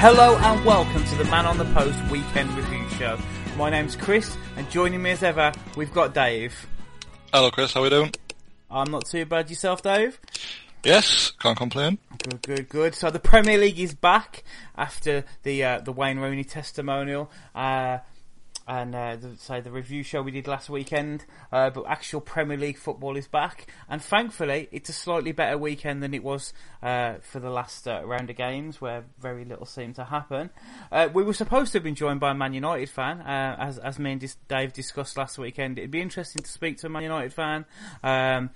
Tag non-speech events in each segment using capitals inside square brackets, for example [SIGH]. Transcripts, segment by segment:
Hello and welcome to the Man on the Post Weekend Review Show. My name's Chris, and joining me as ever, we've got Dave. Hello, Chris. How are we doing? I'm not too bad. Yourself, Dave? Yes, can't complain. Good, good, good. So the Premier League is back after the uh, the Wayne Rooney testimonial. Uh, and uh, the, say the review show we did last weekend. Uh, but actual Premier League football is back, and thankfully it's a slightly better weekend than it was uh, for the last uh, round of games, where very little seemed to happen. Uh, we were supposed to have been joined by a Man United fan, uh, as as me and Dave discussed last weekend. It'd be interesting to speak to a Man United fan. Um,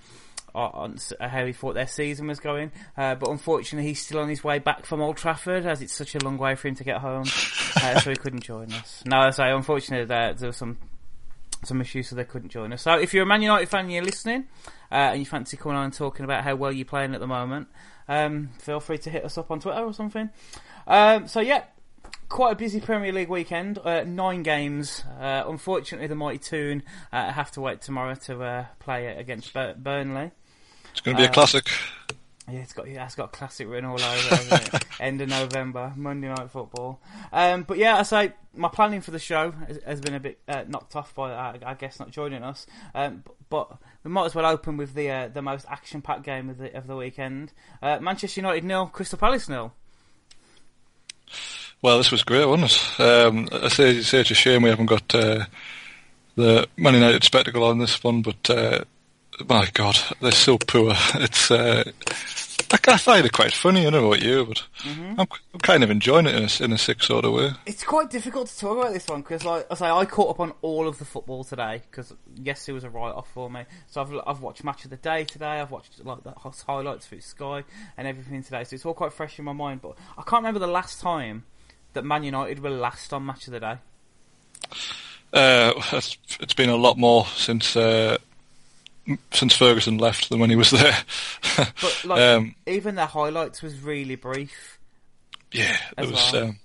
on how he thought their season was going. Uh, but unfortunately, he's still on his way back from Old Trafford, as it's such a long way for him to get home, [LAUGHS] uh, so he couldn't join us. No, say unfortunately there, there was some some issues, so they couldn't join us. So if you're a Man United fan and you're listening, uh, and you fancy coming on and talking about how well you're playing at the moment, um, feel free to hit us up on Twitter or something. Um, so yeah, quite a busy Premier League weekend. Uh, nine games. Uh, unfortunately, the mighty Toon uh, have to wait tomorrow to uh, play against Bur- Burnley. It's going to be a uh, classic. Yeah, it's got yeah, it's got classic written all over it? [LAUGHS] End of November, Monday night football. Um, but yeah, I say my planning for the show has, has been a bit uh, knocked off by uh, I guess not joining us. Um, but, we might as well open with the uh, the most action packed game of the of the weekend. Uh, Manchester United nil, Crystal Palace nil. Well, this was great, wasn't it? Um, I say, say it's a shame we haven't got uh, the Man United spectacle on this one, but my God, they're so poor. It's uh, I, I find it quite funny. I don't know about you, but mm-hmm. I'm, I'm, kind of enjoying it in a, in a sick sort of way. It's quite difficult to talk about this one because, like I say, I caught up on all of the football today because yes, it was a write-off for me. So I've I've watched match of the day today. I've watched like the highlights through Sky and everything today. So it's all quite fresh in my mind. But I can't remember the last time that Man United were last on match of the day. Uh, it's, it's been a lot more since. Uh, since Ferguson left than when he was there. but [LAUGHS] like, um, even the highlights was really brief. Yeah, it was. Well. Um,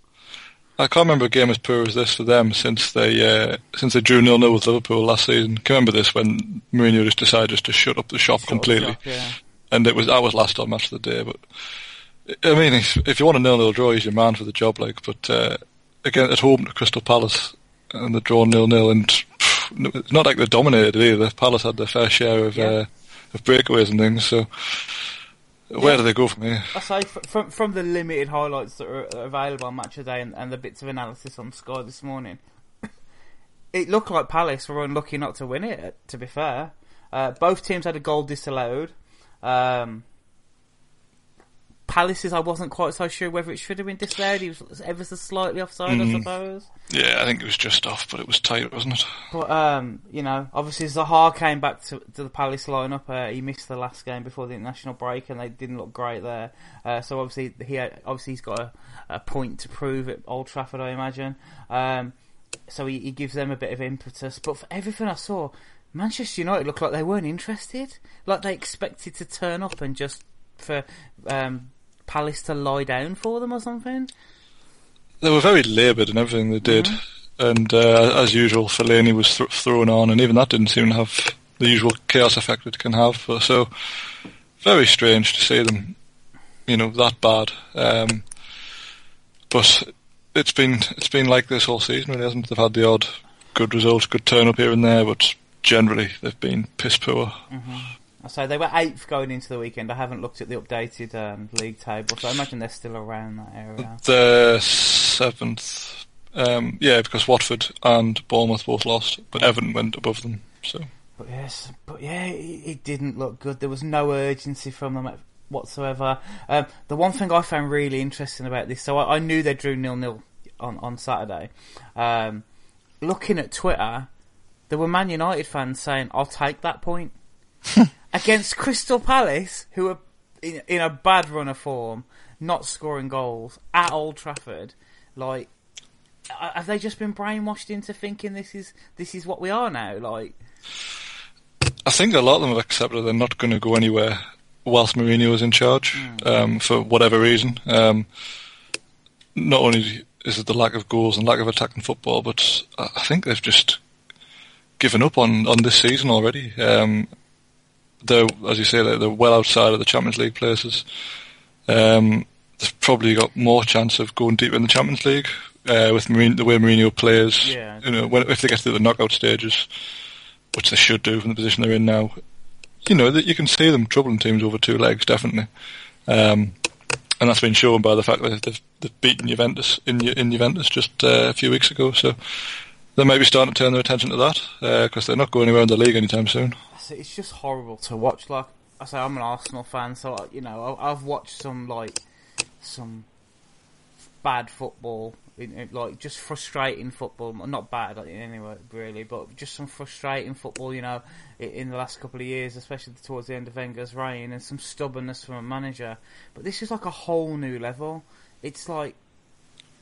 I can't remember a game as poor as this for them since they uh, since they drew nil nil with Liverpool last season. Can remember this when Mourinho just decided just to shut up the shop shut completely, yeah. and it was that was last on match of the day. But I mean, if, if you want a nil nil draw, he's your man for the job. Like, but uh, again at home to Crystal Palace and the draw nil nil and it's not like they dominated either. Palace had their fair share of yeah. uh, of breakaways and things. So where yeah. do they go from here? I say from from the limited highlights that are available on Match of Day and, and the bits of analysis on Sky this morning, [COUGHS] it looked like Palace were unlucky not to win it. To be fair, uh, both teams had a goal disallowed. Um, Palace's, I wasn't quite so sure whether it should have been disallowed. He was ever so slightly offside, mm. I suppose. Yeah, I think it was just off, but it was tight, wasn't it? But um, you know, obviously Zaha came back to, to the Palace lineup. Uh, he missed the last game before the international break, and they didn't look great there. Uh, so obviously he had, obviously he's got a, a, point to prove at Old Trafford, I imagine. Um, so he, he gives them a bit of impetus. But for everything I saw, Manchester United looked like they weren't interested. Like they expected to turn up and just for um, Palace to lie down for them or something? They were very laboured in everything they did, mm-hmm. and uh, as usual, Fellaini was th- thrown on, and even that didn't seem to have the usual chaos effect it can have. So, very strange to see them, you know, that bad. Um, but it's been it's been like this all season, really, hasn't it? They've had the odd good results, good turn up here and there, but generally they've been piss poor. Mm-hmm. So they were eighth going into the weekend. I haven't looked at the updated um, league table, so I imagine they're still around that area. The seventh, um, yeah, because Watford and Bournemouth both lost, but Everton went above them. So, but yes, but yeah, it, it, didn't look good. There was no urgency from them whatsoever. Um, the one thing I found really interesting about this, so I, I knew they drew nil nil on on Saturday. Um, looking at Twitter, there were Man United fans saying, "I'll take that point." [LAUGHS] against Crystal Palace, who are in, in, a bad run of form, not scoring goals at Old Trafford. Like, have they just been brainwashed into thinking this is this is what we are now? Like, I think a lot of them have accepted they're not going to go anywhere whilst Mourinho is in charge mm. um, for whatever reason. Um, not only is it the lack of goals and lack of attacking football, but I think they've just given up on, on this season already. Um, they're, as you say, they're, they're, well outside of the Champions League places. Um, they've probably got more chance of going deeper in the Champions League uh, with the way Mourinho plays. Yeah. You know, when, if they get to the knockout stages, which they should do from the position they're in now, you know that you can see them troubling teams over two legs, definitely. Um, and that's been shown by the fact that they've, they've beaten Juventus in in Juventus just uh, a few weeks ago. So they might be starting to turn their attention to that because uh, they're not going anywhere in the league anytime soon. It's just horrible to watch. Like I say, I'm an Arsenal fan, so you know I've watched some like some bad football, like just frustrating football. Not bad anyway, really, but just some frustrating football. You know, in the last couple of years, especially towards the end of Wenger's reign, and some stubbornness from a manager. But this is like a whole new level. It's like,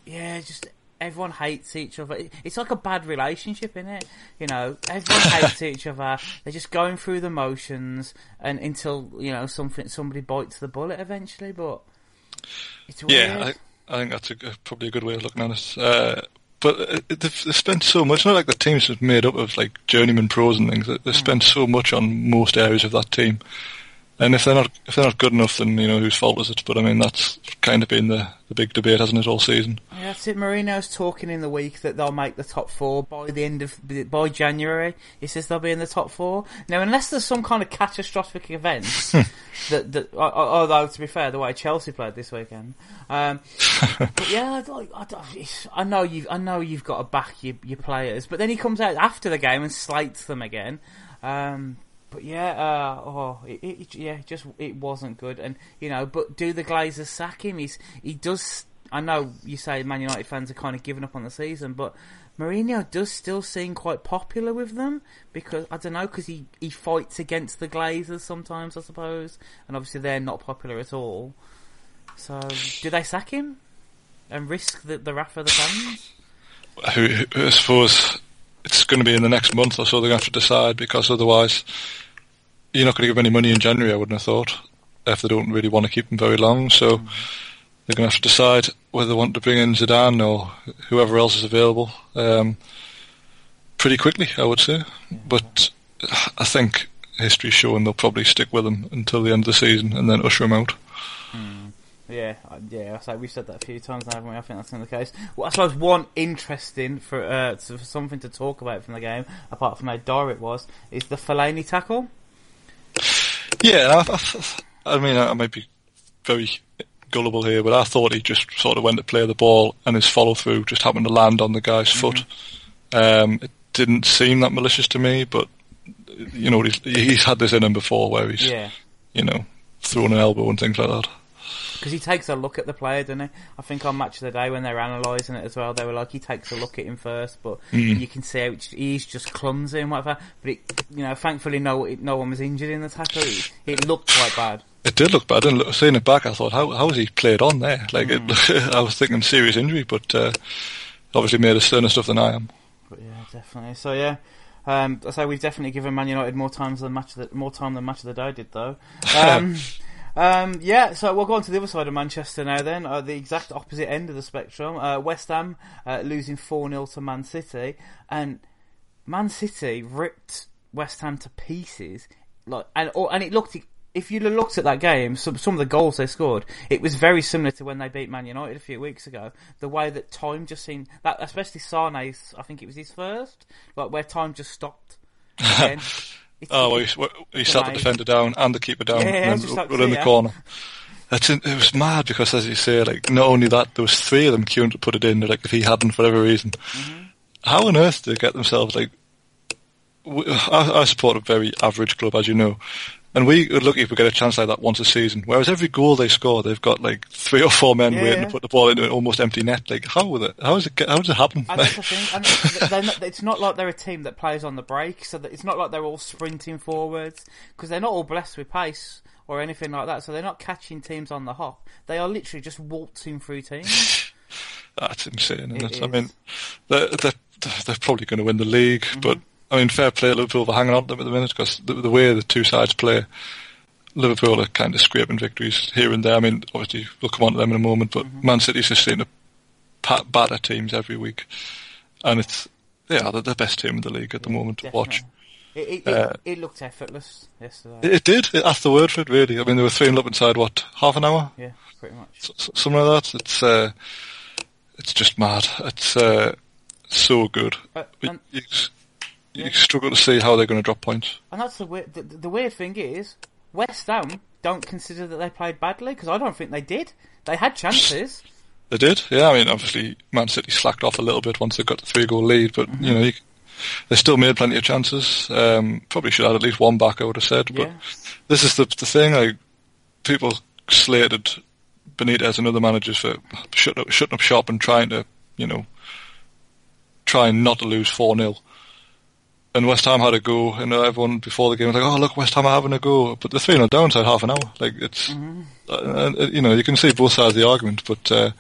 yeah, just everyone hates each other. It's like a bad relationship, isn't it? You know, everyone [LAUGHS] hates each other. They're just going through the motions, and until you know something, somebody bites the bullet eventually. But it's weird. Yeah, I, I think that's a, probably a good way of looking at it. Uh, but uh, they've, they've, spent so much. It's not like the team's made up of like journeyman pros and things. They've mm. spent so much on most areas of that team. And if they're not if they're not good enough, then you know whose fault is it? But I mean that's kind of been the, the big debate, hasn't it, all season? Yeah, that's it. Mourinho's talking in the week that they'll make the top four by the end of by January. He says they'll be in the top four. Now, unless there's some kind of catastrophic event [LAUGHS] that that although to be fair, the way Chelsea played this weekend, um, [LAUGHS] but yeah, I, I, I, know you I know you've got to back your your players, but then he comes out after the game and slates them again. Um, but yeah, uh, oh, it, it, yeah, just it wasn't good, and you know, but do the Glazers sack him? He's he does. I know you say Man United fans are kind of giving up on the season, but Mourinho does still seem quite popular with them because I don't know because he he fights against the Glazers sometimes, I suppose, and obviously they're not popular at all. So, do they sack him and risk the the wrath of the fans? Who, I suppose going to be in the next month or so they're going to have to decide because otherwise you're not going to give any money in January, I wouldn't have thought, if they don't really want to keep him very long. So mm. they're going to have to decide whether they want to bring in Zidane or whoever else is available um, pretty quickly, I would say. But I think history's showing they'll probably stick with him until the end of the season and then usher him out. Yeah, uh, yeah. So we've said that a few times now, haven't we? I think that's in the case. Well, I suppose one interesting for, uh, for something to talk about from the game, apart from how dire it was, is the Fellaini tackle. Yeah, I, I, I mean, I might be very gullible here, but I thought he just sort of went to play the ball and his follow through just happened to land on the guy's mm-hmm. foot. Um, it didn't seem that malicious to me, but you know, he's, he's had this in him before where he's, yeah. you know, thrown an elbow and things like that because he takes a look at the player, doesn't he? I think on Match of the Day when they're analysing it as well, they were like he takes a look at him first, but mm. you can see how he's just clumsy and whatever. But it, you know, thankfully no no one was injured in the tackle. It, it looked quite bad. It did look bad. And seeing it back, I thought, how how was he played on there? Like, mm. it, [LAUGHS] I was thinking serious injury, but uh, obviously made a sterner stuff than I am. But yeah, definitely. So yeah. Um, so we've definitely given Man United more times than match the, more time than match of the day did, though. [LAUGHS] Um, um, yeah, so we'll go on to the other side of Manchester now then, uh, the exact opposite end of the spectrum. Uh, West Ham uh, losing 4 0 to Man City, and Man City ripped West Ham to pieces. Like, and, or, and it looked, if you'd looked at that game, some, some of the goals they scored, it was very similar to when they beat Man United a few weeks ago. The way that time just seemed, that, especially Sane's, I think it was his first, like where time just stopped. [LAUGHS] Again. It's, [LAUGHS] oh, well, he, he sat the defender down and the keeper down, yeah, and then in the yeah. corner. That's it was mad because, as you say, like not only that, there was three of them queuing to put it in. Like if he hadn't, for whatever reason, mm-hmm. how on earth did they get themselves like? I, I support a very average club, as you know, And we are lucky if we get a chance like that once a season. Whereas every goal they score, they've got like three or four men Yeah, waiting yeah. to put the ball into an almost empty net. Like how would it? How is it? get- How does it happen? And that's [LAUGHS] the thing. And not, it's not like they're a team that plays on the break, so that it's not like they're all sprinting forwards because they're not all blessed with pace or anything like that. So they're not catching teams on the hop. They are literally just waltzing through teams. [LAUGHS] That's insane. It? I mean, they're, they're, they're probably going to win the league, Mm-hmm. but I mean, fair play Liverpool for hanging on to them at the minute because the, the way the two sides play, Liverpool are kind of scraping victories here and there. I mean, obviously we'll come on to them in a moment, but Mm-hmm. Man City's just seem to pat, batter teams every week, and it's yeah, they're the best team in the league at the moment to watch. It, it, Uh, it, looked effortless yesterday. It, it did. It, that's the word for it, really. I mean, they were 3 0 up inside, what, half an hour? yeah, pretty much. S- s- Something like that. It's, uh, it's just mad. It's, uh, so good. But and, you, you yeah. struggle to see how they're going to drop points. and that's the weird. The, the weird thing is, West Ham don't consider that they played badly because I don't think they did. They had chances. They did, yeah. I mean, obviously, Man City slacked off a little bit once they got the three goal lead, but, Mm-hmm. you know, you, they still made plenty of chances. Um, probably should have had at least one back, I would have said. But Yeah. this is the, the thing, like, people slated Benitez and other managers for shutting up, shutting up shop and trying to, you know, trying not to lose 4 0. And West Ham had a go, and everyone before the game was like, "Oh, look, West Ham are having a go," but the three 0 down inside half an hour. Like it's, Mm-hmm. uh, uh, you know, you can see both sides of the argument, but uh,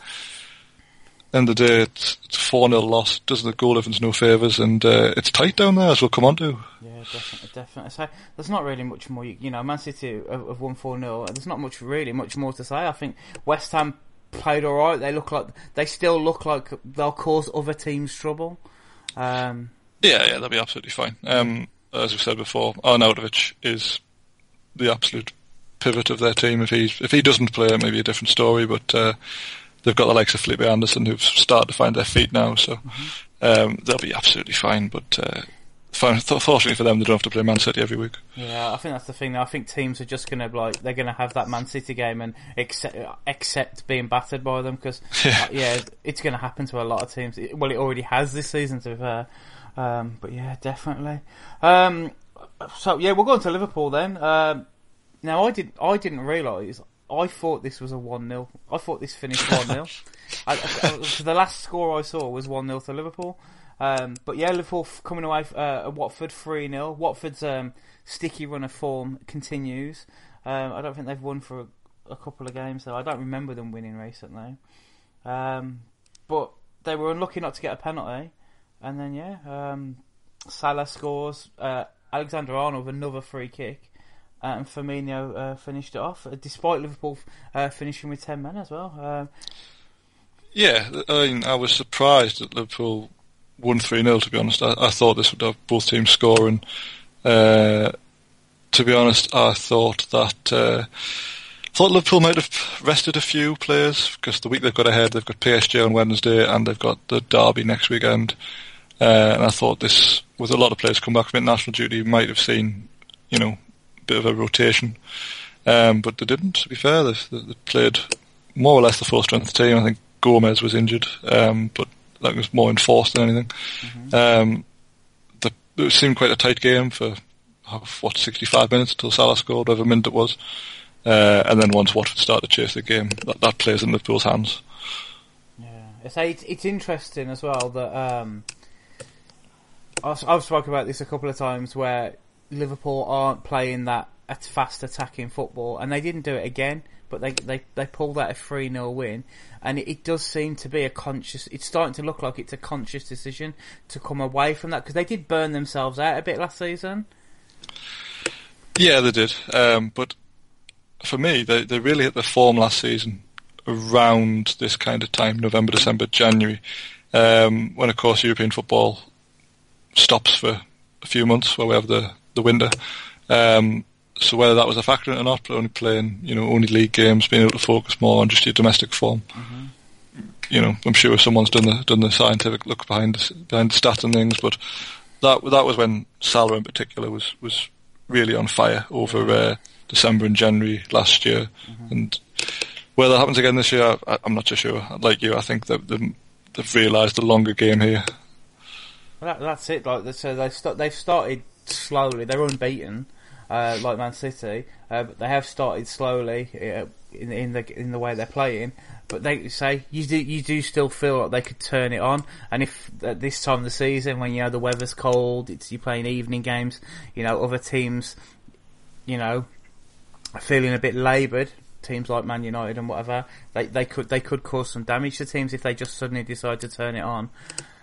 end of the day, it's it's a four 0 loss. Does the goal difference no favours, and uh, it's tight down there, as we'll come on to. Yeah, definitely, definitely. So there's not really much more. You, you know, Man City have, have won four 0 There's not much really much more to say. I think West Ham played all right. They look like they still look like they'll cause other teams trouble. Um, Yeah, yeah, they'll be absolutely fine. Um, as we said before, Arnautovic is the absolute pivot of their team. If he if he doesn't play, it may be a different story. But uh, they've got the likes of Felipe Anderson who've started to find their feet now, so um, they'll be absolutely fine. But uh, fine, th- fortunately for them, they don't have to play Man City every week. yeah, I think that's the thing. I think teams are just going to like they're going to have that Man City game and accept accept being battered by them because [LAUGHS] Yeah. yeah, it's going to happen to a lot of teams. Well, it already has this season to be fair. Um, but yeah, definitely. Um, so yeah, we'll go on to Liverpool then. Um, now I didn't I didn't realise. I thought this was a one 0 I thought this finished one 0 [LAUGHS] I, I, The last score I saw was one 0 to Liverpool. Um, but yeah, Liverpool f- coming away uh, at Watford three 0 Watford's um, sticky run of form continues. Um, I don't think they've won for a, a couple of games though. I don't remember them winning recently. Um, but they were unlucky not to get a penalty. And then yeah, um, Salah scores. Uh, Alexander Arnold another free kick, uh, and Firmino uh, finished it off. uh, Despite Liverpool uh, finishing with ten men as well. Um, Yeah, I, mean, I was surprised that Liverpool won 3 0, to be honest. I, I thought this would have both teams scoring. Uh, to be honest, I thought that. Uh, thought Liverpool might have rested a few players because the week they've got ahead, they've got PSG on Wednesday and they've got the derby next weekend. Uh, and I thought this, with a lot of players come back from international duty, might have seen, you know, a bit of a rotation. Um, but they didn't, to be fair. They, they played more or less the full strength team. I think Gomez was injured, um, but that was more enforced than anything. Um, the, it seemed quite a tight game for, uh, what, 65 minutes until Salah scored, whatever minute it was. Uh, and then once Watford started to chase the game, that, that plays in Liverpool's hands. yeah, it's, it's it's interesting as well that um, I've, spoken about this a couple of times where Liverpool aren't playing that fast attacking football, and they didn't do it again. But they they they pulled out a three 0 win, and it, it does seem to be a conscious. It's starting to look like it's a conscious decision to come away from that because they did burn themselves out a bit last season. Yeah, they did. Um, but for me, they, they really hit their form last season around this kind of time, November, December, January, um, when of course European football stops for a few months where we have the, the winter. Um, so whether that was a factor or not, but only playing, you know, only league games, being able to focus more on just your domestic form. You know, I'm sure someone's done the done the scientific look behind the, behind the stats and things, but that that was when Salah in particular was was really on fire over uh, December and January last year, and whether that happens again this year, I, I'm not so sure. Like you, I think that the, they've realised the longer game here. That, that's it. Like so, they st- they've started slowly. They're unbeaten, uh, like Man City, uh, but they have started slowly uh, in, in the in the way they're playing. But they say you do you do still feel like they could turn it on, and if at this time of the season when you know the weather's cold, it's you're playing evening games, you know other teams, you know, are feeling a bit laboured. Teams like Man United and whatever, they they could they could cause some damage to teams if they just suddenly decide to turn it on.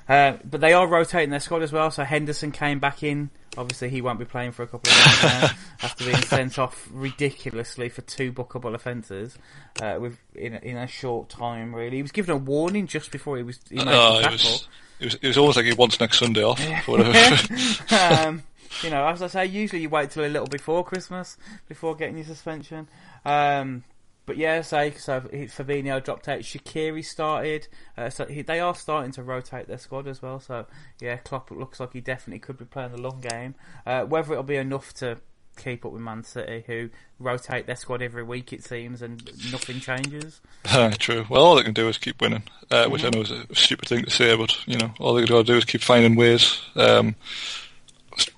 Uh, but they are rotating their squad as well. So Henderson came back in. Obviously, he won't be playing for a couple of months now [LAUGHS] after being sent off ridiculously for two bookable offences uh, with in a, in a short time. Really, he was given a warning just before he was he made Oh, the it was, it was it was almost like he wants next Sunday off. [LAUGHS] um, you know, as I say, usually you wait till a little before Christmas before getting your suspension. Um, but yeah, so so Fabinho dropped out. Shaqiri started. Uh, so he, they are starting to rotate their squad as well. So yeah, Klopp looks like he definitely could be playing the long game. Uh, whether it'll be enough to keep up with Man City, who rotate their squad every week, it seems, and nothing changes. [LAUGHS] Ah, True. Well, all they can do is keep winning, uh, which I know is a stupid thing to say, but you know, all they got to do is keep finding ways. Um,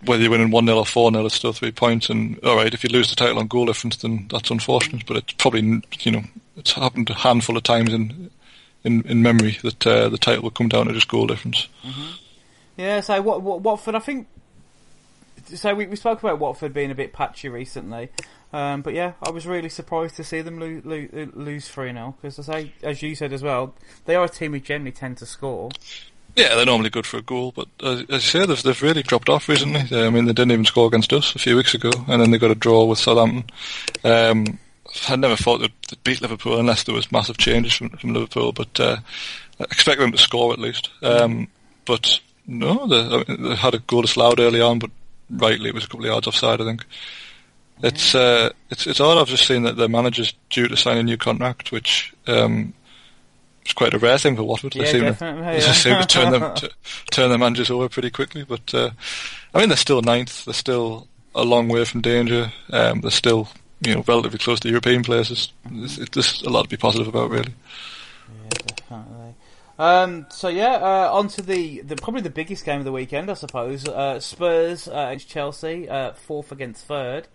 whether you're winning one 0 or four 0 it's still three points. And all right, if you lose the title on goal difference, then that's unfortunate. But it's probably you know it's happened a handful of times in in, in memory that uh, the title will come down to just goal difference. Yeah, so what, what Watford, I think. So we, we spoke about Watford being a bit patchy recently, um, but yeah, I was really surprised to see them lo- lo- lose three 0 because say, as you said as well, they are a team who generally tend to score. Yeah, they're normally good for a goal, but as, as you say, they've, they've really dropped off recently. I mean, they didn't even score against us a few weeks ago, and then they got a draw with Southampton. Um, I never thought they'd, they'd beat Liverpool unless there was massive changes from, from Liverpool, but uh, I expect them to score at least. Um, but no, they, they had a goal disallowed early on, but rightly it was a couple of yards offside, I think. It's uh, it's it's odd. I've just seen that their manager's due to sign a new contract, which um, is quite a rare thing for Watford. They Yeah, seem to- definitely, they yeah. seem [LAUGHS] to turn them to, turn their managers over pretty quickly. But uh, I mean, they're still ninth. They're still a long way from danger. Um, they're still you know relatively close to European places. There's, there's a lot to be positive about, really. Yeah, definitely. Um, so yeah, uh, on to the, the probably the biggest game of the weekend, I suppose. Uh, Spurs uh, against Chelsea, uh, fourth against third.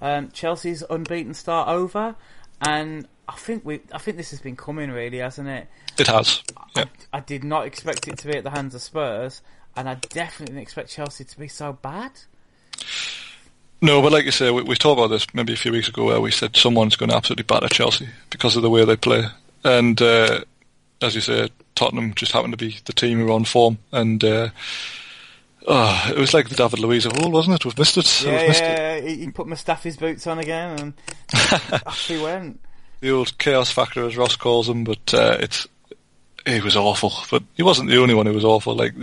Um, Chelsea's unbeaten start over, and I think we I think this has been coming really, hasn't it? It has. Yeah. I did not expect it to be at the hands of Spurs, and I definitely didn't expect Chelsea to be so bad. No, but like you say, we, we talked about this maybe a few weeks ago where we said someone's going to absolutely batter Chelsea because of the way they play. And uh, as you say, Tottenham just happened to be the team who were on form. And uh, oh, it was like the David Luiz of old, wasn't it? We've missed it. Yeah, We've missed it. yeah. He, he put Mustafi's boots on again, and [LAUGHS] off he went. The old chaos factor, as Ross calls him, but uh, it's he was awful. But he wasn't the only one who was awful. Like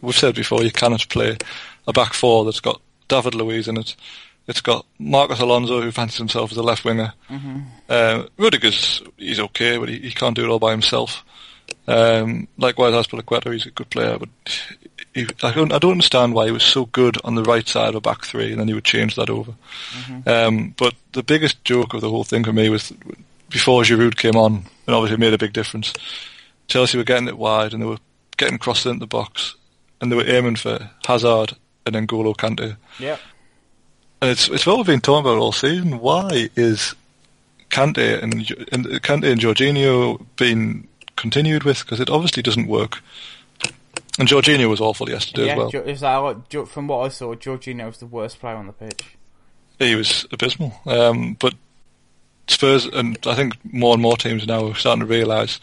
we've said before, you cannot play a back four that's got David Luiz in it. It's got Marcos Alonso, who fancies himself as a left winger. Uh, Rudiger's he's okay, but he, he can't do it all by himself. Um, likewise, Azpilicueta, he's a good player, but he, I don't I don't understand why he was so good on the right side of a back three, and then he would change that over. Um, but the biggest joke of the whole thing for me was before Giroud came on, and obviously made a big difference. Chelsea were getting it wide, and they were getting crossed into the box, and they were aiming for Hazard and then Golo Kante. Yep. And it's it's what we've been talking about all season. Why is Kante and, and Kante and Jorginho being continued with? Because it obviously doesn't work. And Jorginho was awful yesterday yeah, as well. Is that from what I saw, Jorginho was the worst player on the pitch. he was abysmal. Um, but Spurs and I think more and more teams now are starting to realise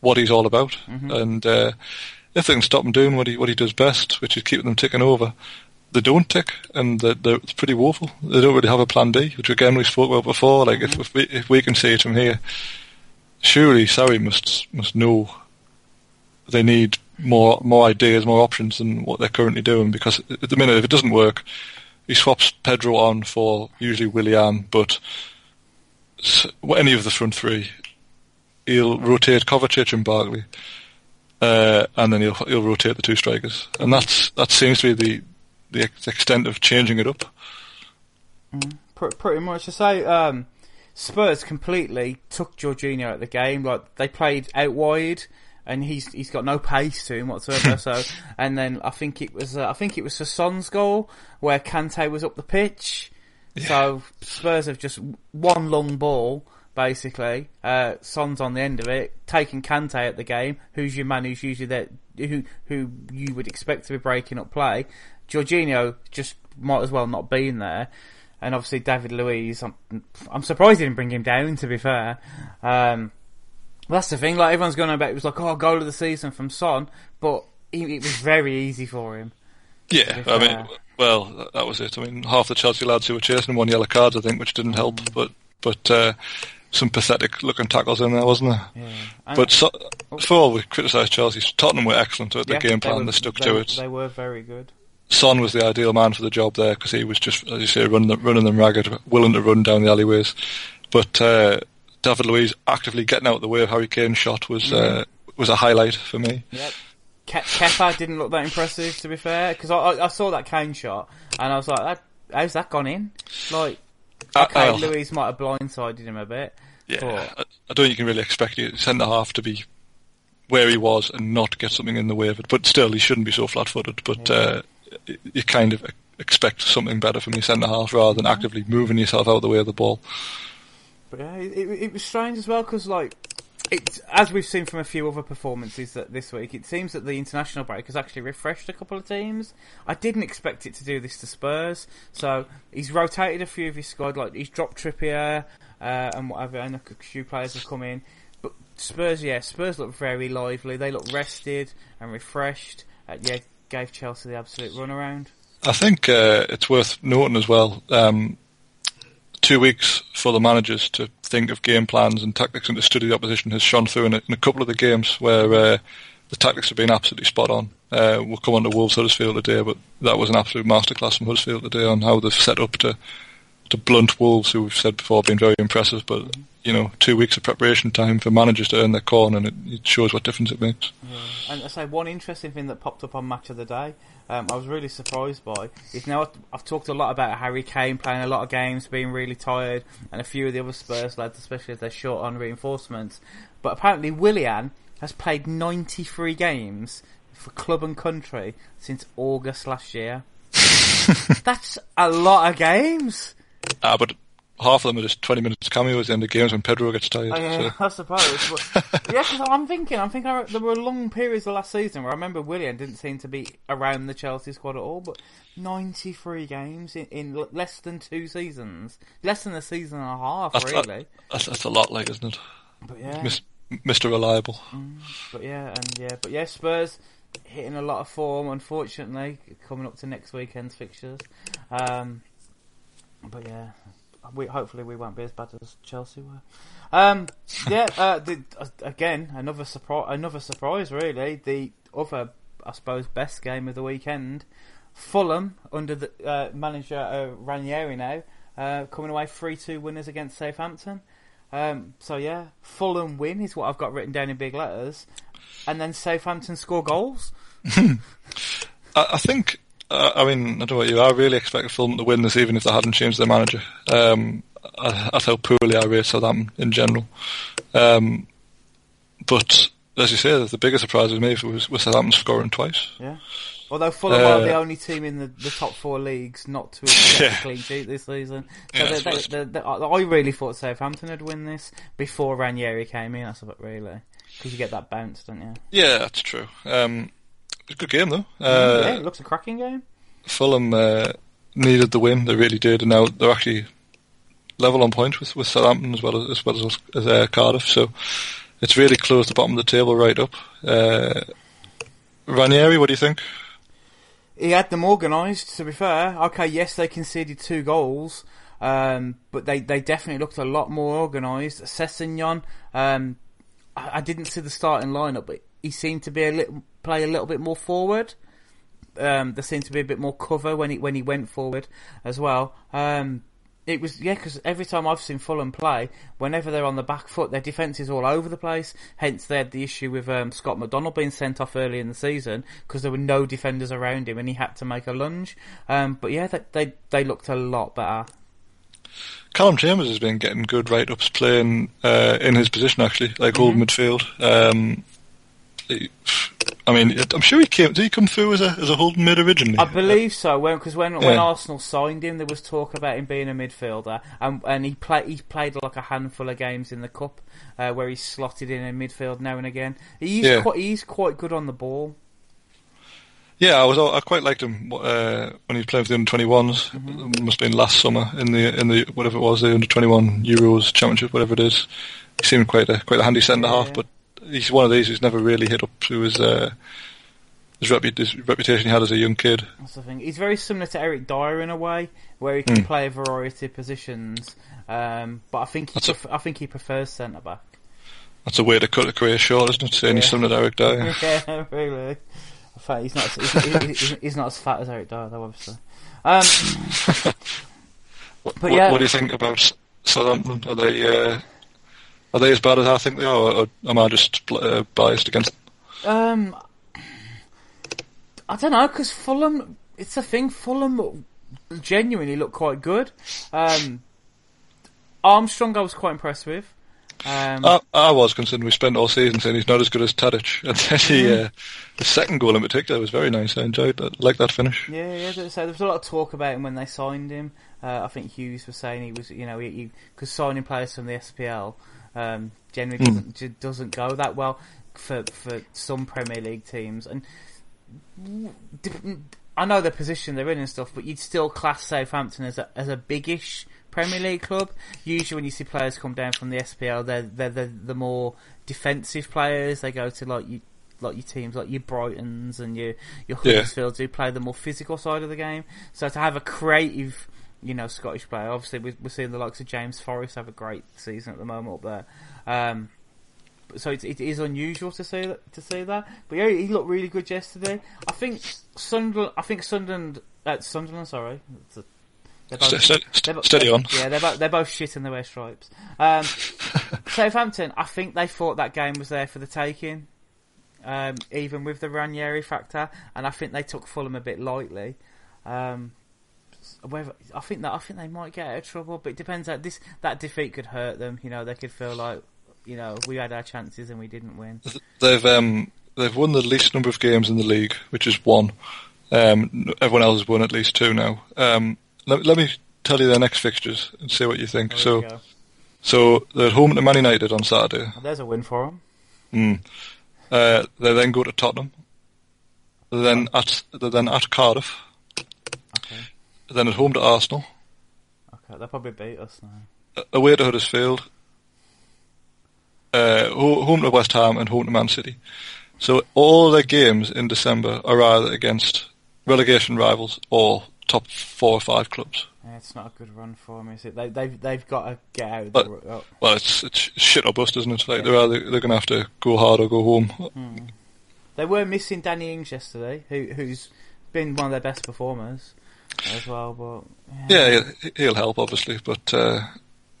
what he's all about, and uh, if they can stop him doing what he what he does best, which is keeping them ticking over, they don't tick, and they're, they're it's pretty woeful. They don't really have a plan B, which again we spoke about before. Like if if we, if we can see it from here, surely Sarri must must know they need more more ideas, more options than what they're currently doing. Because at the minute, if it doesn't work, he swaps Pedro on for usually Willian, but any of the front three, he'll rotate Kovacic and Barkley, uh, and then he'll he'll rotate the two strikers, and that's that seems to be the the extent of changing it up. Pr- pretty much say, um, Spurs completely took Jorginho out of the game. Like they played out wide, and he's he's got no pace to him whatsoever. [LAUGHS] so, and then I think it was uh, I think it was Son's goal where Kante was up the pitch, So Spurs have just one long ball, basically. Uh, Son's on the end of it, taking Kante at the game. Who's your man? Who's usually there? Who who you would expect to be breaking up play? Jorginho just might as well not been there. And obviously David Luiz, I'm, I'm surprised he didn't bring him down. To be fair, um, that's the thing. Like everyone's going about, it was like, oh, goal of the season from Son, but it was very easy for him. Yeah, I mean, well, that was it. I mean, half the Chelsea lads who were chasing won yellow cards, I think, which didn't help. Mm. But but uh, some pathetic looking tackles in there, wasn't there? Yeah. But so, oh. for all we criticised Chelsea, Tottenham were excellent at yeah, the game plan. They, were, they stuck they, to it. They were very good. Son was the ideal man for the job there because he was just, as you say, running them, running them ragged, willing to run down the alleyways. But uh, David Luiz actively getting out of the way of Harry Kane's shot was mm. uh, was a highlight for me. Yep. Ke- Kepa didn't look that impressive, to be fair, because I, I, saw that Kane shot and I was like, "How's that gone in?" Like, uh, okay, uh, Luiz might have blindsided him a bit. Yeah, but... I, don't think you can really expect your centre half to be where he was and not get something in the way of it. But still, he shouldn't be so flat-footed. But yeah. uh, you kind of expect something better from your centre half rather than actively moving yourself out of the way of the ball. But yeah, it, it was strange as well because like as we've seen from a few other performances that this week, it seems that the international break has actually refreshed a couple of teams. I didn't expect it to do this to Spurs, so he's rotated a few of his squad, like he's dropped Trippier uh, and whatever, and a few players have come in. But Spurs, yeah, Spurs look very lively. They look rested and refreshed. Uh, yeah, gave Chelsea the absolute runaround. I think uh, it's worth noting as well. Um, two weeks for the managers to think of game plans and tactics and to study the opposition has shone through in a, in a couple of the games where uh, the tactics have been absolutely spot on. Uh, we'll come on to Wolves Huddersfield today, but that was an absolute masterclass from Huddersfield today on how they've set up to to blunt Wolves, who we've said before have been very impressive. But you know, two weeks of preparation time for managers to earn their corn, and it, it shows what difference it makes. Yeah. And I say one interesting thing that popped up on Match of the Day, um, I was really surprised by is now I've talked a lot about Harry Kane playing a lot of games, being really tired, and a few of the other Spurs lads, especially if they're short on reinforcements. But apparently, Willian has played 93 games for club and country since August last year. [LAUGHS] That's a lot of games. Ah, but half of them are just 20 minutes cameos in the end of games when Pedro gets tired. Oh, yeah, so. I suppose. But, yeah, because I'm thinking, I'm thinking there were long periods of last season where I remember Willian didn't seem to be around the Chelsea squad at all, but 93 games in, in less than two seasons. Less than a season and a half, that's, really. That, that's, that's, a lot like, isn't it? But yeah. Mis- Mr. Reliable. Mm, but yeah, and yeah, but yeah, Spurs hitting a lot of form, unfortunately, coming up to next weekend's fixtures. Um, but yeah, we hopefully we won't be as bad as Chelsea were. Um, yeah, [LAUGHS] uh, the, uh, again another surprise. Another surprise, really. The other, I suppose, best game of the weekend. Fulham under the uh, manager uh, Ranieri now, uh, coming away three two winners against Southampton. Um, so yeah, Fulham win is what I've got written down in big letters, and then Southampton score goals. [LAUGHS] I think uh, I mean, I don't know what you. I really expected Fulham to win this, even if they hadn't changed their manager. Um, that's how poorly I rate Southampton in general. Um, but as you say, the biggest surprise with me was, was Southampton scoring twice. Yeah. Although Fulham uh, are the only team in the, the top four leagues not to [LAUGHS] have yeah. a clean sheet this season. So yeah, they, they, they, I really thought Southampton would win this before Ranieri came in. That's about really because you get that bounce, don't you? Yeah, that's true. Um, good game though. Uh, yeah, it looks a cracking game. Fulham uh, needed the win; they really did, and now they're actually level on points with, with Southampton as well as as well as, as uh, Cardiff. So it's really close the bottom of the table right up. Uh, Ranieri, what do you think? He had them organised. To be fair, okay, yes, they conceded two goals. Um, but they, they definitely looked a lot more organised. Sessegnon, um, I, I, didn't see the starting lineup, but he seemed to be a little play a little bit more forward. Um, there seemed to be a bit more cover when he when he went forward as well. Um, it was yeah, because every time I've seen Fulham play, whenever they're on the back foot, their defence is all over the place. Hence, they had the issue with um, Scott McDonald being sent off early in the season because there were no defenders around him and he had to make a lunge. Um, but yeah, they, they they looked a lot better. Calum Chambers has been getting good right ups playing uh, in his position actually, like mm-hmm. midfield. Um, I mean, I'm sure he came. Did he come through as a as a holding mid originally? I believe so. When because when when Yeah. Arsenal signed him, there was talk about him being a midfielder, and and he played he played like a handful of games in the cup uh, where he slotted in in midfield now and again. He's Yeah. quite he's quite good on the ball. Yeah, I was. I quite liked him uh, when he was playing for the under 21s. Mm-hmm. It must have been last summer in the in the whatever it was, the under 21 Euros Championship, whatever it is. He seemed quite a quite a handy centre half, Yeah. but he's one of these who's never really hit up to his uh, his, repu- his reputation he had as a young kid. That's the thing. He's very similar to Eric Dier in a way, where he can Hmm. play a variety of positions. Um, but I think he pref- I think he prefers centre back. That's a way to cut a career short, isn't it? Saying he's Yeah. similar to Eric Dier. [LAUGHS] yeah, really. In fact, he's not. He's not, he's, he's not as fat as Eric Dier, though. Obviously. Um, What, [LAUGHS] But what- yeah. what do you think about Southampton? Are they uh, are they as bad as I think they are, or, am I just uh, biased against? them? Um, I don't know because Fulham. It's a thing. Fulham genuinely look quite good. Um, Armstrong, I was quite impressed with. Um, I, I was concerned. We spent all season saying he's not as good as Tadic, [LAUGHS] and then he, uh, the second goal in particular was very nice. I enjoyed that, like that finish. yeah, yeah. there- So there was a lot of talk about him when they signed him. Uh, I think Hughes was saying he was, you know, he because signing players from the SPL um, generally Hmm. doesn't doesn't go that well for for some Premier League teams and. I know the position they're in and stuff, but you'd still class Southampton as a as a biggish Premier League club. Usually, when you see players come down from the SPL, they're they're the, the more defensive players. They go to like you like your teams like your Brightons and your your Yeah. Huddersfields who play the more physical side of the game. So to have a creative, you know, Scottish player, obviously we- we're seeing the likes of James Forrest have a great season at the moment up there. Um, so it, it is unusual to see that to see that. But yeah, he looked really good yesterday. I think Sunderland. I think Sunderland. Uh, Sunderland, sorry. A- they're both- Ste- ste- they're bo- steady on. Yeah, they're both, they're both shit and they wear stripes. Um, [LAUGHS] Southampton, I think they thought that game was there for the taking, um, even with the Ranieri factor, and I think they took Fulham a bit lightly. Um, whether, I think that I think they might get out of trouble, but it depends. That this that defeat could hurt them. You know, they could feel like you know we had our chances and we didn't win. They've um, they've won the least number of games in the league, which is one. Um, everyone else has won at least two now. Um, let, let me tell you their next fixtures and see what you think. There so, so they're at home to Man United on Saturday. there's a win for them. Mm. Uh, they then go to Tottenham. They're then at they're then at Cardiff. Then at home to Arsenal. okay, they'll probably beat us now. away to Huddersfield, uh, home to West Ham, and home to Man City. So all their games in December are either against relegation rivals or top four or five clubs. Yeah, it's not a good run for them, is it? They, they've they've got to get out. Of But- the, oh, Well, it's it's shit or bust, isn't it? Like they're either they're going to have to go hard or go home. They were missing Danny Ings yesterday, who who's been one of their best performers as well. But Yeah, he'll, he'll help obviously, but uh,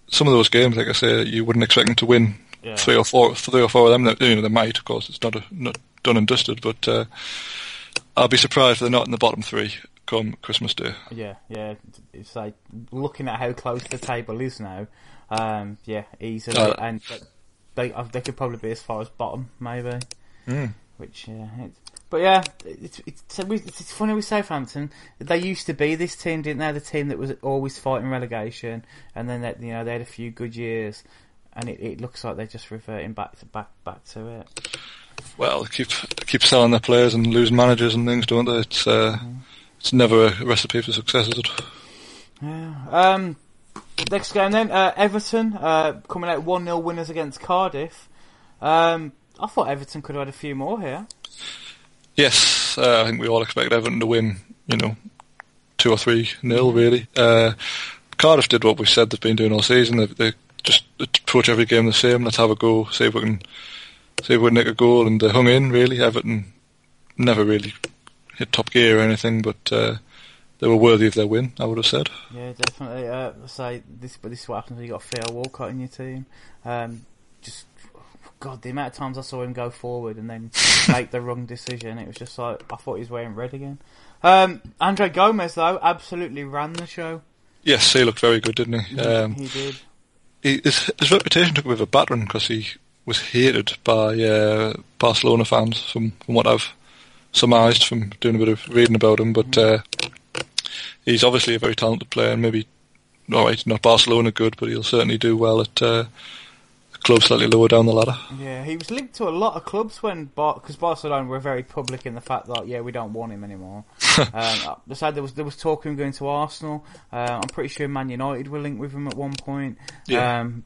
some of those games, like I say, you wouldn't expect them to win Yeah. three or four, three or four of them. You know, they might, of course. It's not a, not done and dusted, but uh, I'll be surprised if they're not in the bottom three come Christmas Day. yeah, yeah. It's like looking at how close the table is now. Um, yeah, easily, Uh, and they they could probably be as far as bottom, maybe. Mm. Which yeah, it's, but yeah, it's it's, it's funny with Southampton. They used to be this team, didn't they? The team that was always fighting relegation, and then that you know they had a few good years, and it, it looks like they're just reverting back to back back to it. Well, they keep keep selling their players and losing managers and things, don't they? It's uh, it's never a recipe for success, is it? Yeah. Um, next game then, uh, Everton uh, coming out one 0 winners against Cardiff. Um, I thought Everton could have had a few more here. Yes, uh, I think we all expect Everton to win. You know, two or three nil really. Uh, Cardiff did what we said they've been doing all season. They, they just approach every game the same. Let's have a go. See if we can see if we can nick a goal, and they hung in really. Everton never really hit top gear or anything, but uh, they were worthy of their win. I would have said. Yeah, definitely. Uh, say this, but this is what happens when you got Theo Walcott in your team. Um, just God, the amount of times I saw him go forward and then [LAUGHS] make the wrong decision, it was just like I thought he was wearing red again. Um, Andre Gomes though absolutely ran the show. Yes, he looked very good, didn't he? Um, he did. he, his, his reputation took a bit of a battering because he was hated by uh, Barcelona fans from, from what I've surmised from doing a bit of reading about him. But uh, he's obviously a very talented player, and maybe all right, not Barcelona good, but he'll certainly do well at uh, club slightly lower down the ladder. Yeah, he was linked to a lot of clubs when because Barcelona were very public in the fact that yeah we don't want him anymore. [LAUGHS] um, besides, there was there was talk of him going to Arsenal. Uh, I'm pretty sure Man United were linked with him at one point. Yeah. Um,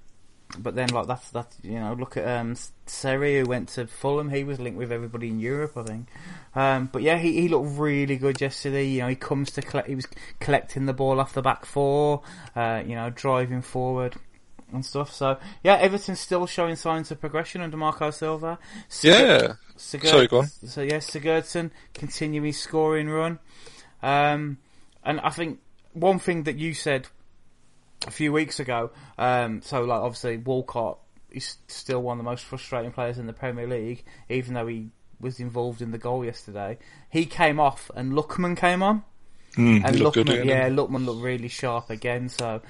but then like that's that's you know look at um Seri who went to Fulham he was linked with everybody in Europe I think um but yeah he, he looked really good yesterday you know he comes to collect he was collecting the ball off the back four uh you know driving forward and stuff so yeah Everton's still showing signs of progression under Marco Silva yeah Sigurd- sorry go on so yeah Sigurdsson continuing scoring run um and I think one thing that you said a few weeks ago. Um, so like obviously Walcott is still one of the most frustrating players in the Premier League, even though he was involved in the goal yesterday. He came off and Lookman came on, Mm, and Lookman, good, yeah, Lookman looked really sharp again. So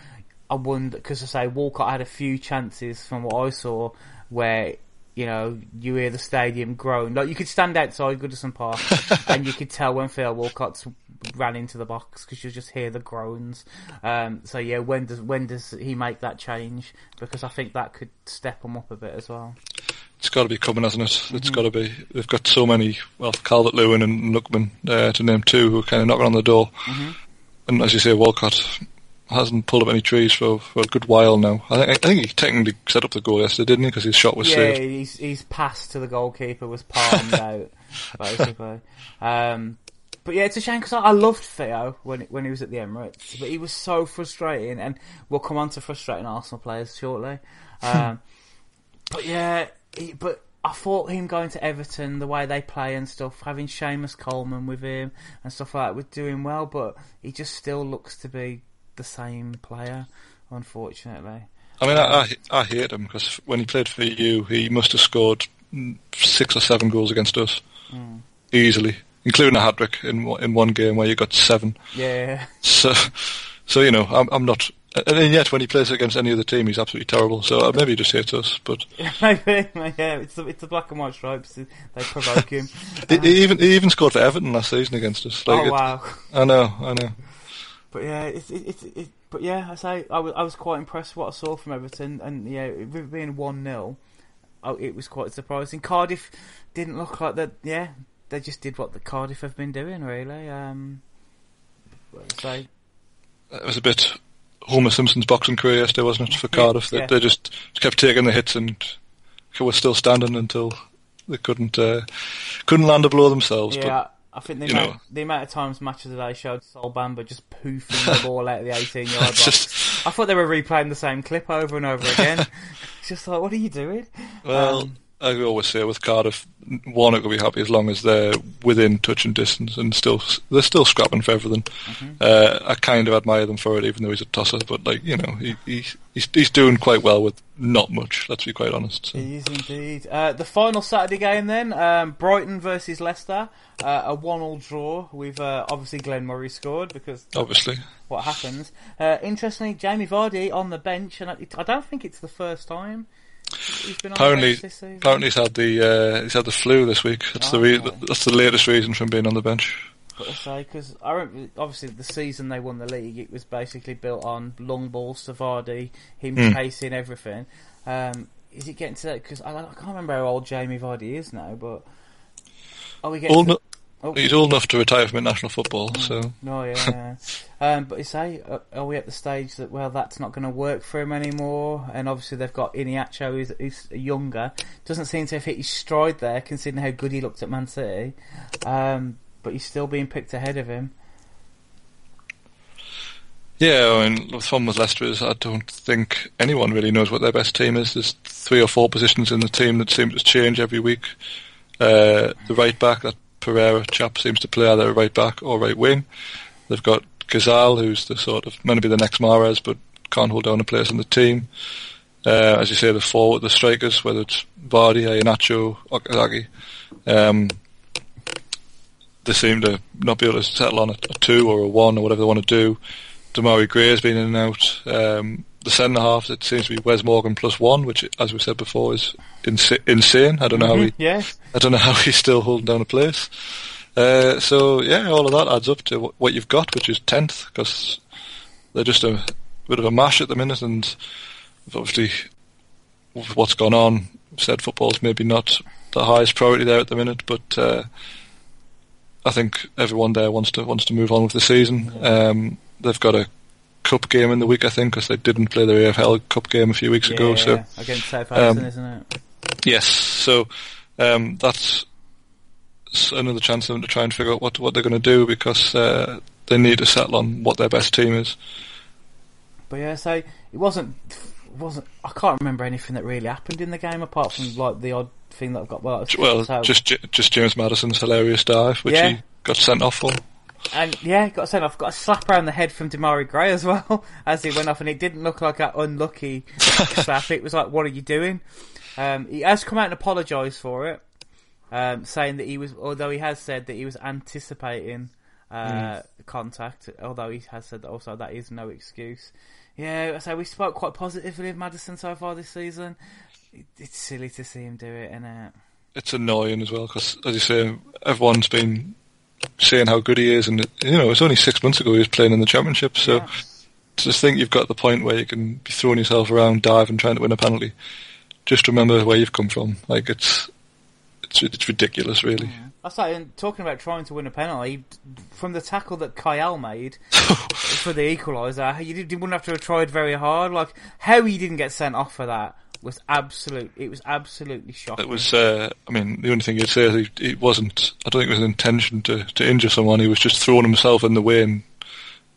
I wonder because I say Walcott had a few chances from what I saw where. You know, you hear the stadium groan. Like you could stand outside Goodison Park, [LAUGHS] and you could tell when Phil Walcott ran into the box because you just hear the groans. Um, so yeah, when does when does he make that change? Because I think that could step him up a bit as well. It's got to be coming, hasn't it? Mm-hmm. It's got to be. They've got so many. Well, Calvert Lewin and Lookman uh, to name two who are kind of knocking on the door. Mm-hmm. And as you say, Walcott hasn't pulled up any trees for, for a good while now. I think, I think he technically set up the goal yesterday, didn't he? Because his shot was yeah, saved. he's he's passed to the goalkeeper was palmed [LAUGHS] out basically. Um, but yeah, it's a shame because I, I loved Theo when when he was at the Emirates, but he was so frustrating, and we'll come on to frustrating Arsenal players shortly. Um, but yeah, he, but I thought him going to Everton, the way they play and stuff, having Seamus Coleman with him and stuff like that, was doing well, but he just still looks to be the same player, unfortunately. I mean, I, I, I hate him because when he played for you, he must have scored mm, six or seven goals against us Hmm. easily, including a hat trick in one- in one game where you got seven. Yeah, So, so you know, I'm, I'm not. And yet, when he plays against any other team, he's absolutely terrible. So uh, maybe he just hates us. But [LAUGHS] maybe, yeah, it's the, it's the black and white stripes. They provoke him. [LAUGHS] he, he even he even scored for Everton last season against us. Like oh it- wow! I know, I know. But yeah, it's it, it's it, but yeah, I say I was I was quite impressed with what I saw from Everton, and yeah, with it being one 0 oh, it was quite surprising. Cardiff didn't look like that. Yeah, they just did what the Cardiff have been doing, really. Um, so It was a bit Homer Simpson's boxing career yesterday, wasn't it, for Cardiff? They, yeah. they just kept taking the hits and were still standing until they couldn't uh, couldn't land a blow themselves. yeah. I think the amount, know. the amount of times matches of the day showed Sol Bamba just poofing the [LAUGHS] ball out of the 18 [LAUGHS] yard box. just I thought they were replaying the same clip over and over again. It's [LAUGHS] just like, what are you doing? well, Um, I always say with Cardiff, Warnock will be happy as long as they're within touch and distance, and still they're still scrapping for everything. Mm-hmm. Uh, I kind of admire them for it, even though he's a tosser. But like you know, he, he he's he's doing quite well with not much. Let's be quite honest. So. He is indeed. Uh, the final Saturday game then, um, Brighton versus Leicester, uh, a one-all draw with uh, obviously Glenn Murray scored because Obviously, what happens. Uh, interestingly, Jamie Vardy on the bench, and I, I don't think it's the first time he's apparently, the bench this season. apparently he's had the uh, he's had the flu this week. That's the re- Oh. that's the latest reason from being on the bench. But I say because I remember, obviously the season they won the league, it was basically built on long balls Savardi, him Hmm. chasing everything. Um, is it getting to that? Because I, I can't remember how old Jamie Vardy is now, but are we getting? Old, to, oh, he's old enough to retire from international football. So no, yeah. yeah. [LAUGHS] um, but you say, uh, are we at the stage that well, that's not going to work for him anymore? And obviously they've got Iheanacho, who's, who's younger, doesn't seem to have hit his stride there, considering how good he looked at Man City. Um, but he's still being picked ahead of him. Yeah, I mean, the problem with Leicester is I don't think anyone really knows what their best team is. There's three or four positions in the team that seem to change every week. Uh, the right back, that Pereira chap, seems to play either right back or right wing. They've got Ghezzal, who's the sort of meant to be the next Mahrez, but can't hold down a place in the team. Uh, as you say, the forward, the strikers, whether it's Vardy, Iheanacho, Okazaki, um, they seem to not be able to settle on a, a two or a one or whatever they want to do. Demarai Gray's been in and out. Um, the centre halves, it seems to be Wes Morgan plus one, which, as we said before, is insa- insane. I don't know how he, Yeah, I don't know how he's still holding down a place. Uh, so yeah, all of that adds up to wh- what you've got, which is tenth, because they're just a bit of a mash at the minute, and obviously what's gone on, said football's maybe not the highest priority there at the minute, but uh, I think everyone there wants to wants to move on with the season. Um, they've got a cup game in the week, I think, because they didn't play their EFL Cup game a few weeks yeah, ago. So against Southampton, um, isn't it? yes, so um, that's another chance for them to try and figure out what what they're going to do because uh, they need to settle on what their best team is. But yeah, so it wasn't wasn't. I can't remember anything that really happened in the game apart from like the odd thing that I've got. Well, Well, so- just just James Maddison's hilarious dive, which Yeah. he got sent off for. And yeah, got sent off. Got a slap around the head from Demarai Gray as well [LAUGHS] as he went off, and it didn't look like an unlucky slap. It was like, "What are you doing?" Um, he has come out and apologised for it, um, saying that he was, although he has said that he was anticipating uh, contact. Although he has said that also that is no excuse. Yeah, so we spoke quite positively of Maddison so far this season. It's silly to see him do it, and uh, It's annoying as well because, as you say, everyone's been saying how good he is, and you know it's only six months ago he was playing in the championship. So Yeah. to just think you've got the point where you can be throwing yourself around, diving, trying to win a penalty. Just remember where you've come from. Like it's it's it's ridiculous, really. I started talking about trying to win a penalty from the tackle that Kyle made [LAUGHS] for the equaliser. You, did, you wouldn't have to have tried very hard. Like how he didn't get sent off for that was absolute. It was absolutely shocking. It was. Uh, I mean, the only thing you'd say is he, it wasn't. I don't think it was an intention to to injure someone. He was just throwing himself in the way and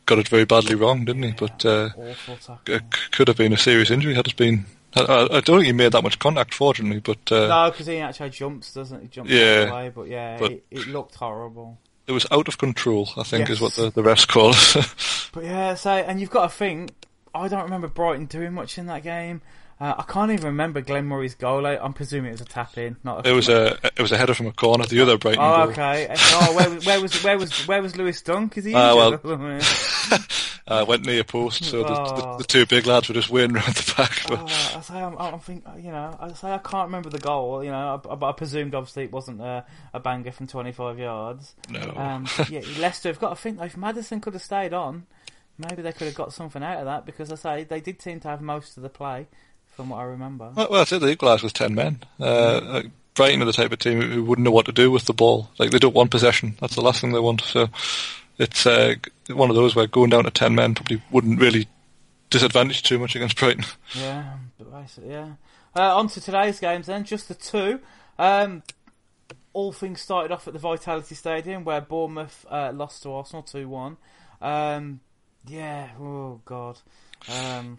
got it very badly wrong, didn't he? But uh, awful it could have been a serious injury had it been. I, I don't think he made that much contact, fortunately, but uh, No, because he actually jumps, doesn't he? Jumps Yeah, out the way, but yeah, but- it, it looked horrible. it was out of control. I think is what the, the refs call it. [LAUGHS] But yeah, so and you've got to think. I don't remember Brighton doing much in that game. Uh, I can't even remember Glenn Murray's goal. I- I'm presuming it was a tap in, not a it was a it was a header from a corner. The other Brighton Oh, goal. okay. Oh, where was where was where was where was Lewis Dunk? Is he Ah, injured? [LAUGHS] [LAUGHS] Uh, went near post, so the, Oh. the, the two big lads were just waiting around the back. But Oh, I say I'm, I'm think you know I say I can't remember the goal. You know, I, but I presumed obviously it wasn't a, a banger from 25 yards. no, Um, [LAUGHS] yeah, Leicester have got to think if Madison could have stayed on, maybe they could have got something out of that because I say they did seem to have most of the play, from what I remember. Well, well, that's it. They equalised with ten men. Uh, like, Brighton are the type of team who wouldn't know what to do with the ball. Like they don't want possession. That's the last thing they want. So it's uh, one of those where going down to ten men probably wouldn't really disadvantage too much against Brighton. Yeah, but yeah. Uh, on to today's games then, just the two. Um, all things started off at the Vitality Stadium where Bournemouth uh, lost to Arsenal 2 1. Um, yeah, oh god. Um,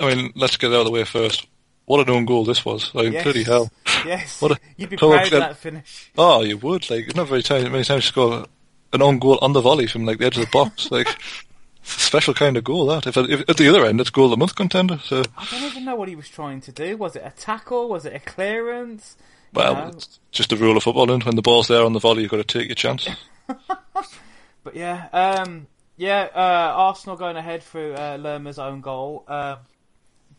I mean, let's get it out of the way first. What an own goal this was! Like yes. bloody hell! Yes, What a- [LAUGHS] you'd be proud of that finish. Oh, you would like. It's not very time, many times you score an own goal on the volley from like the edge of the box. [LAUGHS] like special kind of goal that. If, if at the other end, it's goal of the month contender. So I don't even know what he was trying to do. Was it a tackle? Was it a clearance? You well, know? it's just the rule of football. And when the ball's there on the volley, you've got to take your chance. [LAUGHS] But yeah, um, yeah, uh, Arsenal going ahead through uh, Lerma's own goal. Uh,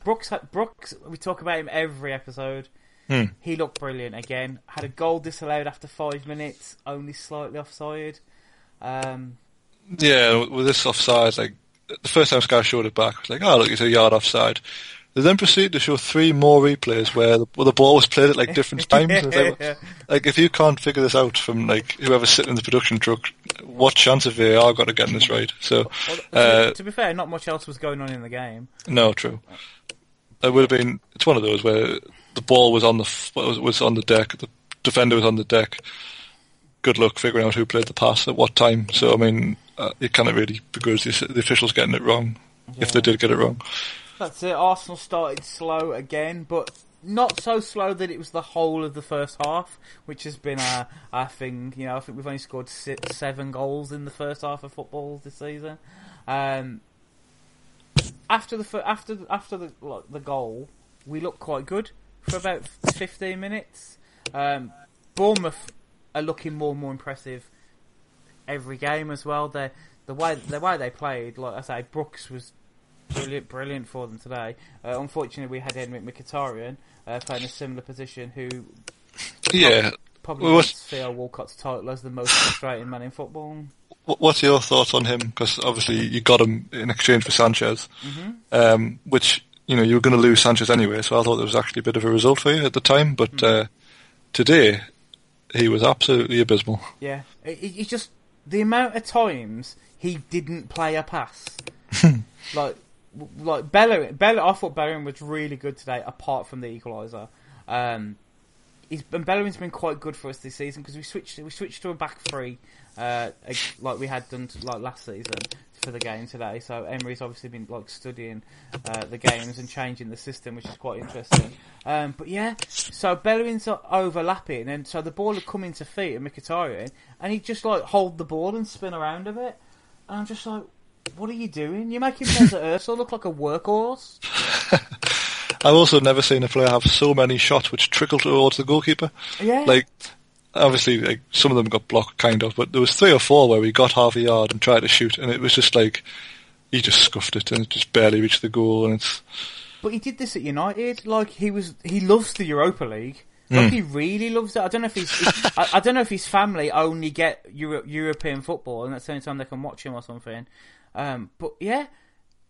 Brooks, Brooks, we talk about him every episode. Hmm. He looked brilliant again. Had a goal disallowed after five minutes, only slightly offside. Um, Yeah, with this offside, like the first time Sky showed it back, I was like, oh look, it's a yard offside. They then proceeded to show three more replays where the, where the ball was played at like different [LAUGHS] times. It's like, like, if you can't figure this out from like whoever's sitting in the production truck, what chance have VAR got of getting this right? So, Well, to, uh, to be fair, not much else was going on in the game. no, true. It would have been. It's one of those where the ball was on the was, on the deck, the defender was on the deck. Good luck figuring out who played the pass at what time. So I mean, uh, it can't really begrudge the, the officials getting it wrong if they did get it wrong. That's it. Arsenal started slow again, but not so slow that it was the whole of the first half, which has been our, our thing. You know, I think we've only scored six, seven goals in the first half of football this season. Um, after the after after the like, the goal, we looked quite good for about fifteen minutes. Um, Bournemouth are looking more and more impressive every game as well. They the way the way they played, like I say, Brooks was brilliant, brilliant for them today. Uh, unfortunately, we had Henrikh Mkhitaryan uh, playing a similar position, who Yeah, probably Well, wants what's- Theo Walcott's title as the most frustrating man in football. Wh- What's your thoughts on him? Because obviously you got him in exchange for Sanchez, um, which you know you were going to lose Sanchez anyway. So I thought there was actually a bit of a result for you at the time. But uh, today he was absolutely abysmal. Yeah, it, it's just the amount of times he didn't play a pass. [LAUGHS] like, like Bellerin, Bell, I thought Bellerin was really good today, apart from the equaliser. Um, he's and Bellerin's been quite good for us this season because we switched we switched to a back three, uh, like we had done t- like last season for the game today. So Emery's obviously been like studying uh, the games and changing the system, which is quite interesting. Um, but yeah, so Bellerin's overlapping, and so the ball would come into feet of Mkhitaryan, and he'd just like hold the ball and spin around a bit. And I'm just like, what are you doing? You're making Mesut Ozil look like a workhorse. [LAUGHS] I've also never seen a player have so many shots which trickle towards the goalkeeper. Yeah. Like, obviously, like some of them got blocked, kind of, but there was three or four where we got half a yard and tried to shoot, and it was just like he just scuffed it and it just barely reached the goal, and it's But he did this at United. Like he was, he loves the Europa League. Like he really loves it. I don't know if he's, he's- I, I don't know if his family only get Euro, European football, and that's the only time they can watch him or something. Um, but yeah,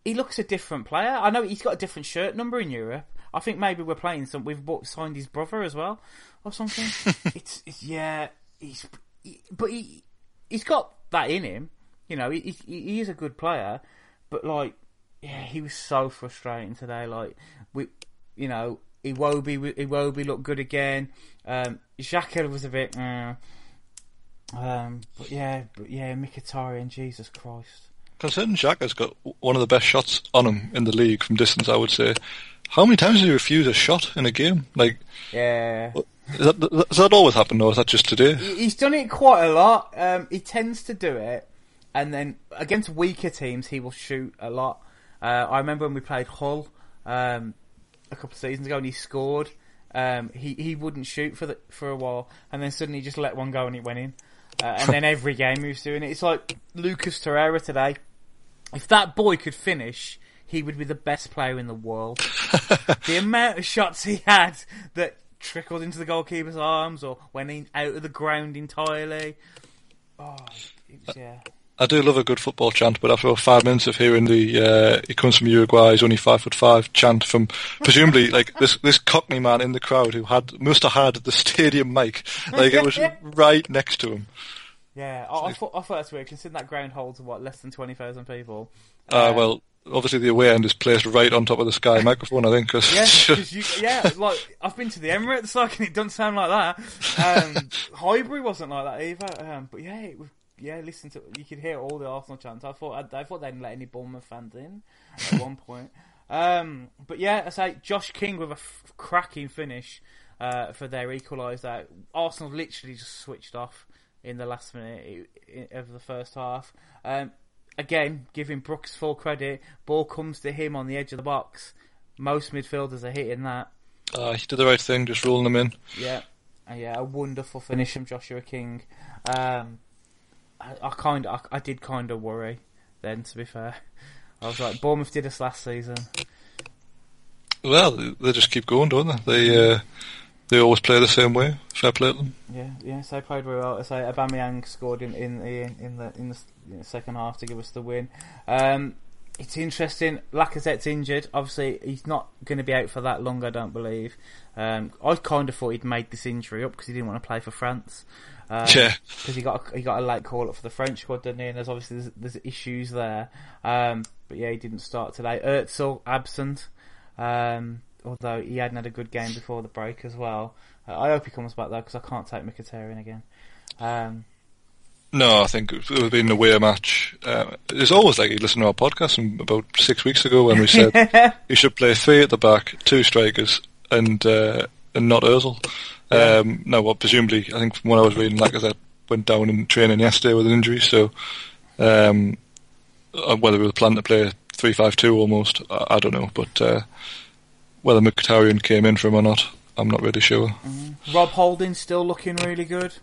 he looks a different player. I know he's got a different shirt number in Europe. I think maybe we're playing some. We've bought, signed his brother as well, or something. [LAUGHS] it's, it's yeah. He's, he, but he, he's got that in him. You know, he, he, he is a good player, but like, yeah, he was so frustrating today. Like, we, you know, Iwobi, Iwobi looked good again. Um, Xhaka was a bit, uh, um, but yeah, but yeah, Mkhitaryan, Jesus Christ. Considering Xhaka's got one of the best shots on him in the league from distance, I would say. How many times did he refuse a shot in a game? Like, Yeah. is that, does that always happen, or is that just today? He's done it quite a lot. Um, he tends to do it, and then against weaker teams, he will shoot a lot. Uh, I remember when we played Hull um, a couple of seasons ago, and he scored. Um, he he wouldn't shoot for the for a while, and then suddenly he just let one go and it went in. Uh, and [LAUGHS] then every game he was doing it. It's like Lucas Torreira today. If that boy could finish, he would be the best player in the world. [LAUGHS] the amount of shots he had that trickled into the goalkeeper's arms or went in, out of the ground entirely. Oh, was, yeah. I do love a good football chant, but after about five minutes of hearing the uh, "he comes from Uruguay, he's only five foot five" chant from presumably like this this Cockney man in the crowd who had must have had the stadium mic, like it was [LAUGHS] right next to him. Yeah, I, I, thought, I thought that's weird, considering that ground holds, what, less than 20,000 people. Uh, Um, well, obviously the away end is placed right on top of the Sky [LAUGHS] microphone, I think. Cause Yeah, 'cause [LAUGHS] you, yeah, like I've been to the Emirates, like, and it doesn't sound like that. Um, [LAUGHS] Highbury wasn't like that either. Um, but yeah, it was, yeah, listen to you could hear all the Arsenal chants. I thought I, I thought they didn't let any Bournemouth fans in at one point. Um, but yeah, I say Josh King with a f- cracking finish uh, for their equaliser. Arsenal literally just switched off in the last minute of the first half. Um, again, giving Brooks full credit. Ball comes to him on the edge of the box. Most midfielders are hitting that. uh, he did the right thing, just rolling them in. Yeah, Uh, yeah, a wonderful finish from Joshua King. Um, I, I kind, I, I did kind of worry then. To be fair, I was like, Bournemouth did us last season. Well, they just keep going, don't they? They uh, they always play the same way. Fair play to them. Yeah, yeah. So they played very well. So Aubameyang scored in in the in the in the, s- you know, second half to give us the win. Um, it's interesting. Lacazette's injured. Obviously, he's not going to be out for that long. I don't believe. Um, I kind of thought he'd made this injury up because he didn't want to play for France. Um, Yeah. because he got a, he got a late call up for the French squad, didn't he? And there's obviously there's, there's issues there. Um, but yeah, he didn't start today. Özil absent. Um, although he hadn't had a good game before the break as well. Uh, I hope he comes back though because I can't take Mkhitaryan again. Um, No, I think it would have been a away match. Uh, it's always like you listen to our podcast from about six weeks ago when we said [LAUGHS] you should play three at the back, two strikers, and uh, and not Özil. Um, no, well, presumably, I think from what I was reading, like I said, went down in training yesterday with an injury. So um, uh, whether we were planning to play three five two almost, I, I don't know. But uh, whether Mkhitaryan came in for him or not, I'm not really sure. Rob Holding still looking really good.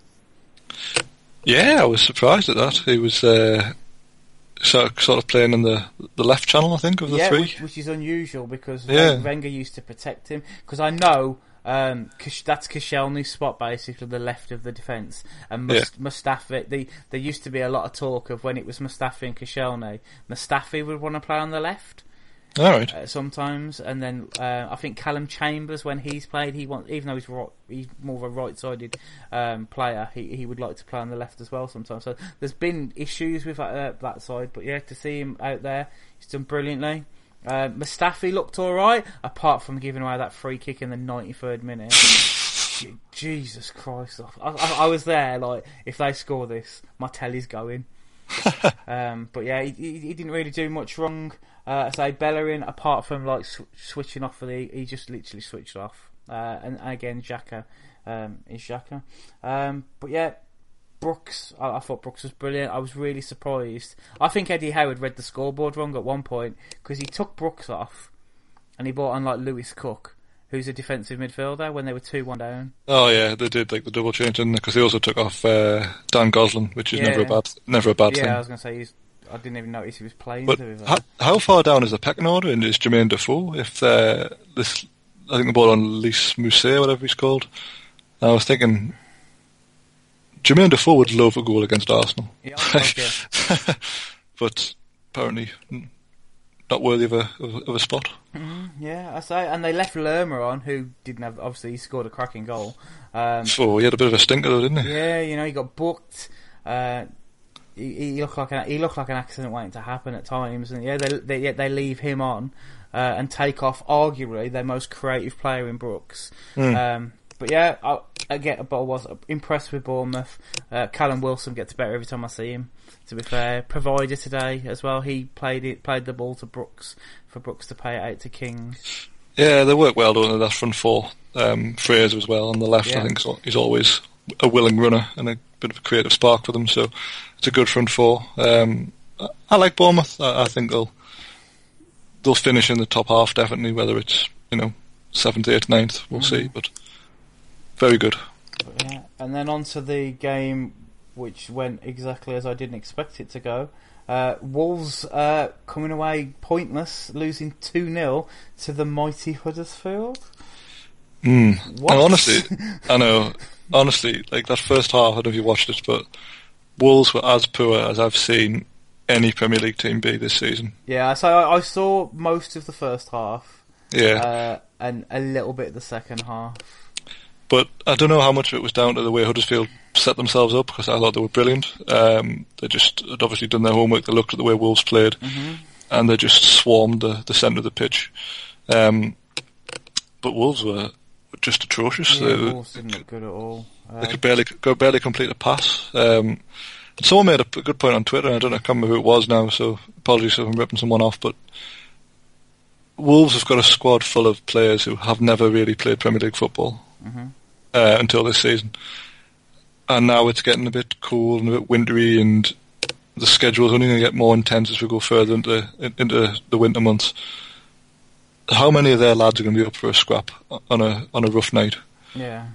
Yeah, I was surprised at that. He was uh, sort of, sort of playing in the the left channel, I think, of the yeah, three. which, which is unusual because Yeah. Wenger used to protect him. Because I know Um, that's Koscielny's spot, basically the left of the defence, and Mus- Mustafi. The, there used to be a lot of talk of when it was Mustafi and Koscielny. Mustafi would want to play on the left All right. uh, sometimes, and then uh, I think Calum Chambers, when he's played, he wants even though he's right, he's more of a right-sided um, player. He he would like to play on the left as well sometimes. So there's been issues with that, uh, that side, but yeah, to see him out there, he's done brilliantly. Uh, Mustafi looked all right, apart from giving away that free kick in the 93rd minute. Jesus Christ! I, I, I was there. Like, if they score this, my telly's going. [LAUGHS] Um, but yeah, he, he, he didn't really do much wrong. Uh, so Bellerin, apart from like sw- switching off for the, he just literally switched off. Uh, and, and again, Xhaka um, is Xhaka. Um, but yeah, Brooks, I, I thought Brooks was brilliant. I was really surprised. I think Eddie Howard read the scoreboard wrong at one point because he took Brooks off and he brought on like Lewis Cook, who's a defensive midfielder when they were two one down. Oh yeah, they did like the double change, they? Because they also took off uh, Dan Gosling, which is never a bad, never a bad thing. yeah, I was gonna say he's. I didn't even notice he was playing. But to be fair. how, how far down is the pecking order? in is Jermaine Defoe? If this, I think the ball on Lys Mousset, whatever he's called. I was thinking, Jermaine Defoe would love a goal against Arsenal, yeah, I think, [LAUGHS] yeah. but apparently mm, not worthy of a of, a- spot. Yeah, I say, and they left Lerma on, who didn't have. Obviously, he scored a cracking goal. Um, So he had a bit of a stinker, though, didn't he? yeah, you know, he got booked. Uh, he, he looked like an, he looked like an accident waiting to happen at times, and yeah, they they, yet they leave him on uh, and take off arguably their most creative player in Brooks. Um, but yeah, I, I get, but I was impressed with Bournemouth. Uh, Callum Wilson gets better every time I see him. To be fair, provider today as well. He played it, played the ball to Brooks for Brooks to pay it out to King. Yeah, they work well, don't they? That front four. Um, Fraser as well on the left. Yeah. I think so. he's always a willing runner and a bit of a creative spark for them. So it's a good front four. Um, I, like Bournemouth. I, I think they'll they'll finish in the top half definitely. Whether it's you know seventh, eighth, ninth, we'll see. But very good. Yeah, and then on to the game, which went exactly as I didn't expect it to go. Uh, Wolves uh, coming away pointless, losing 2 0 to the mighty Huddersfield. Mm. What? And honestly, I know. Honestly, like that first half, I don't know if you watched it, but Wolves were as poor as I've seen any Premier League team be this season. Yeah, so I, I saw most of the first half Yeah. uh, and a little bit of the second half. But I don't know how much of it was down to the way Huddersfield set themselves up because I thought they were brilliant. Um, they just had obviously done their homework. They looked at the way Wolves played, Mm-hmm. and they just swarmed the, the centre of the pitch. Um, but Wolves were just atrocious. Yeah, they, Wolves didn't look good at all. Uh, they could barely could barely complete a pass. Um, someone made a good point on Twitter. I don't know, I can't remember who it was now. So apologies if I'm ripping someone off, but. Wolves have got a squad full of players who have never really played Premier League football mhm. uh, until this season. And now it's getting a bit cool and a bit wintry, and the schedule is only going to get more intense as we go further into into the winter months. How many of their lads are going to be up for a scrap on a on a rough night? Yeah.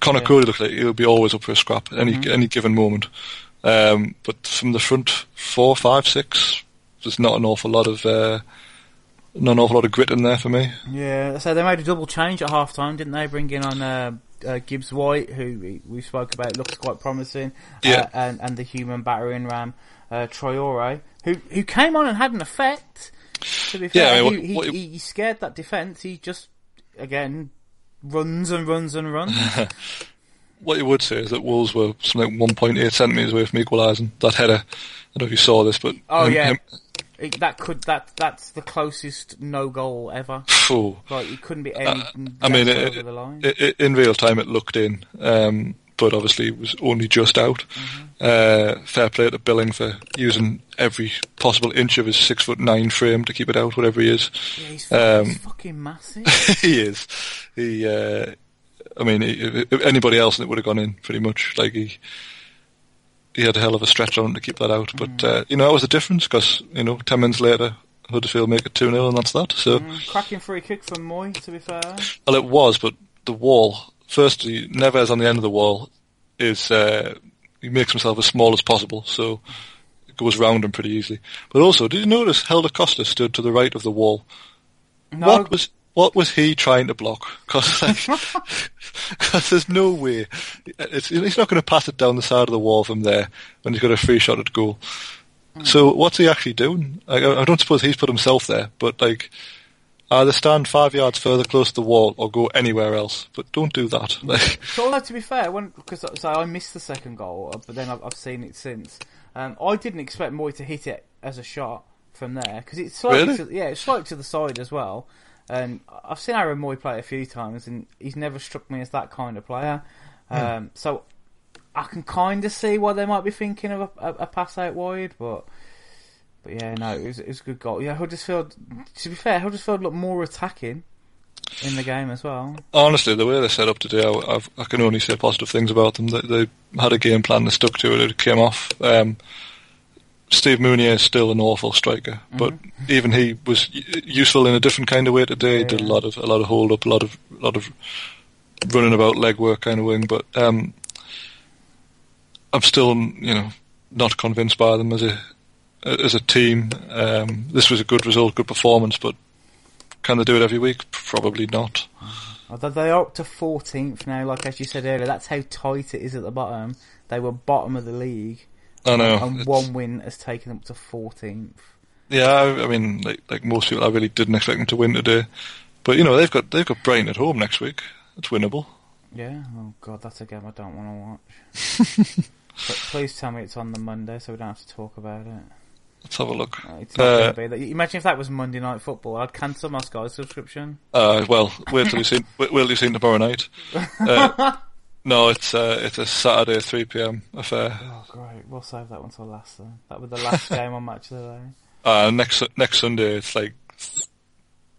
Conor Yeah. Coady looks like he'll be always up for a scrap at any Mhm. any given moment. Um, but from the front four, five, six, there's not an awful lot of uh, not an awful lot of grit in there for me. Yeah, so they made a double change at half time, didn't they? Bringing on uh, uh, Gibbs White, who we- we spoke about, looks quite promising, Yeah. uh, and and the human battering ram uh, Traore, who who came on and had an effect. To be Yeah, I mean, he, what- what- he, he scared that defence. He just again runs and runs and runs. [LAUGHS] What you would say is that Wolves were something like 1.8 centimetres away from equalising. That header, I don't know if you saw this, but oh him- yeah, him- It- that could that that's the closest no goal ever. phew. Like it couldn't be any. Uh, I mean, it, over the line. it, it, in real time, it looked in, um, but obviously it was only just out. Mm-hmm. Uh, fair play to Billing for using every possible inch of his six foot nine frame to keep it out, whatever he is. yeah, he's, um, he's fucking massive. [LAUGHS] he is. He. Uh, I mean, he, anybody else, it would have gone in pretty much. Like he. He had a hell of a stretch on to keep that out, but Mm. uh, you know that was the difference because you know ten minutes later Huddersfield make it two 0 and that's that. So Mm, cracking free kick from Mooy, to be fair. Well, it was, but the wall, firstly, Neves on the end of the wall is, uh, he makes himself as small as possible, so it goes round him pretty easily. But also, did you notice Helder Costa stood to the right of the wall? No, What was, what was he trying to block? Because like, [LAUGHS] [LAUGHS] there's no way it's, he's not going to pass it down the side of the wall from there when he's got a free shot at goal. So what's he actually doing? I I don't suppose he's put himself there, but like either stand five yards further close to the wall or go anywhere else. But don't do that. [LAUGHS] So, to be fair, when because so I missed the second goal, uh, but then I've, I've seen it since. Um, I didn't expect Mooy to hit it as a shot from there because it's slightly Really? to, yeah, it's slightly to the side as well. And I've seen Aaron Mooy play a few times, and he's never struck me as that kind of player. Um, so I can kind of see why they might be thinking of a, a, a pass out wide, but. But yeah, no, it was, it was a good goal. Yeah, Huddersfield. To be fair, Huddersfield looked more attacking in the game as well. honestly, the way they're set up today, I, I've, I can only say positive things about them. They, they had a game plan, they stuck to it, it came off. Um, Steve Mounié is still an awful striker, but even he was useful in a different kind of way today. He did a lot of a lot of hold up, a lot of a lot of running about leg work kind of wing. But um, I'm still, you know, not convinced by them as a as a team. Um, this was a good result, good performance, but can they do it every week? Probably not. Although they are up to 14th now, like as you said earlier, that's how tight it is at the bottom. They were bottom of the league, I know. and it's- one win has taken them up to 14th. Yeah, I, I mean, like like most people, I really didn't expect them to win today. But you know, they've got they've got Brighton at home next week. It's winnable. Yeah, oh god, that's a game I don't want to watch. [LAUGHS] but please tell me it's on the Monday so we don't have to talk about it. Let's have a look. Uh, It's not Uh, going to be that. Imagine if that was Monday Night Football. I'd cancel my Sky subscription. Uh, well, wait till you see [LAUGHS] wait you see tomorrow night. Uh, [LAUGHS] no, it's uh, it's a Saturday at three p.m. affair. Oh great, we'll save that one till last then. That was the last [LAUGHS] game on Match of the Day. Uh, next next Sunday, it's like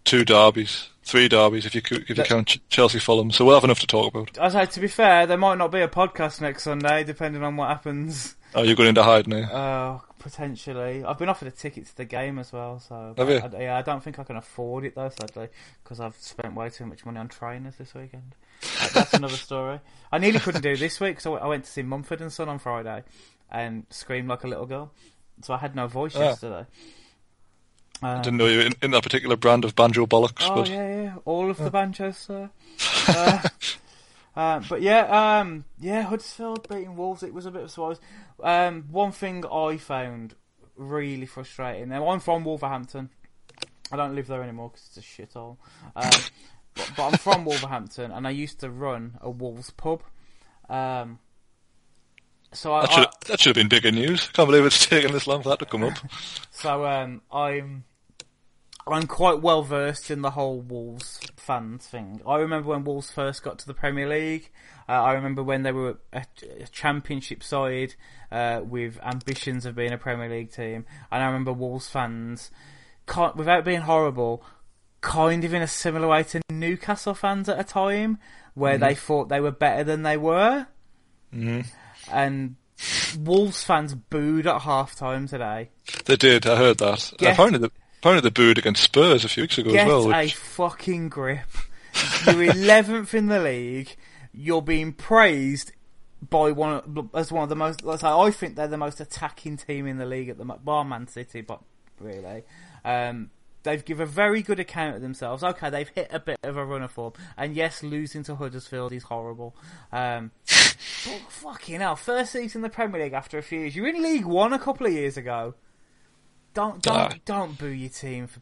two derbies, three derbies if you if you That- count Ch- Chelsea Fulham. So we'll have enough to talk about. I say, to be fair, there might not be a podcast next Sunday, depending on what happens. Oh, you're going into hide now. Uh, potentially. I've been offered a ticket to the game as well, so. Have you? I, yeah, I don't think I can afford it though, sadly, because I've spent way too much money on trainers this weekend. Uh, That's another [LAUGHS] story. I nearly couldn't do this week, so I went to see Mumford and Son on Friday and screamed like a little girl. So I had no voice Ah. yesterday. Uh, I didn't know you were in, in that particular brand of banjo bollocks, Oh but yeah, yeah, all of the banjos, sir. [LAUGHS] uh, uh, but yeah, um, yeah, Huddersfield beating Wolves. It was a bit of a surprise. Um, one thing I found really frustrating. Now I'm from Wolverhampton. I don't live there anymore because it's a shithole. Um, but, but I'm from Wolverhampton, and I used to run a Wolves pub. Um, so I, that should I, that should have been bigger news. I Can't believe it's taken this long for that to come up. [LAUGHS] So um, I'm I'm quite well versed in the whole Wolves fans thing. I remember when Wolves first got to the Premier League. Uh, I remember when they were a, a championship side uh, with ambitions of being a Premier League team, and I remember Wolves fans, without being horrible, kind of in a similar way to Newcastle fans at a time, where they thought they were better than they were, hmm and Wolves fans booed at half time today. They did. I heard that. Get- apparently, apparently they booed against Spurs a few weeks ago Get as well. a Which, fucking grip. You're eleventh in the league. You're being praised by one of, as one of the most. Let's I think they're the most attacking team in the league at the bar Man City, but really, um, they've given a very good account of themselves. Okay, they've hit a bit of a runner form, and yes, losing to Huddersfield is horrible. Um, [LAUGHS] but fucking hell, first season in the Premier League after a few years. You were in League One a couple of years ago. Don't don't Ah. don't boo your team for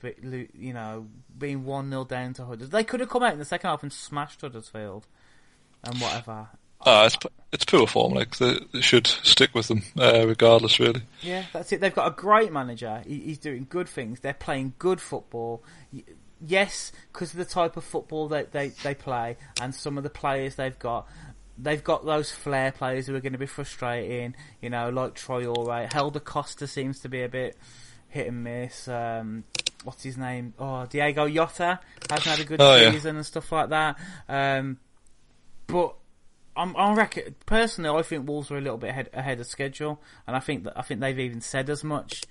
you know being one 0 down to Huddersfield. They could have come out in the second half and smashed Huddersfield and whatever. ah, it's it's poor form. Like they, they should stick with them, uh, regardless. Really. Yeah, that's it. They've got a great manager. He, he's doing good things. They're playing good football. Yes, because of the type of football that they, they play and some of the players they've got. They've got those flair players who are going to be frustrating, you know, like Traore. Helder Costa seems to be a bit hit and miss. Um, what's his name? Oh, Diogo Jota hasn't had a good Oh, yeah. season and stuff like that. Um, but I'm, I reckon personally, I think Wolves were a little bit ahead, ahead of schedule, and I think that I think they've even said as much.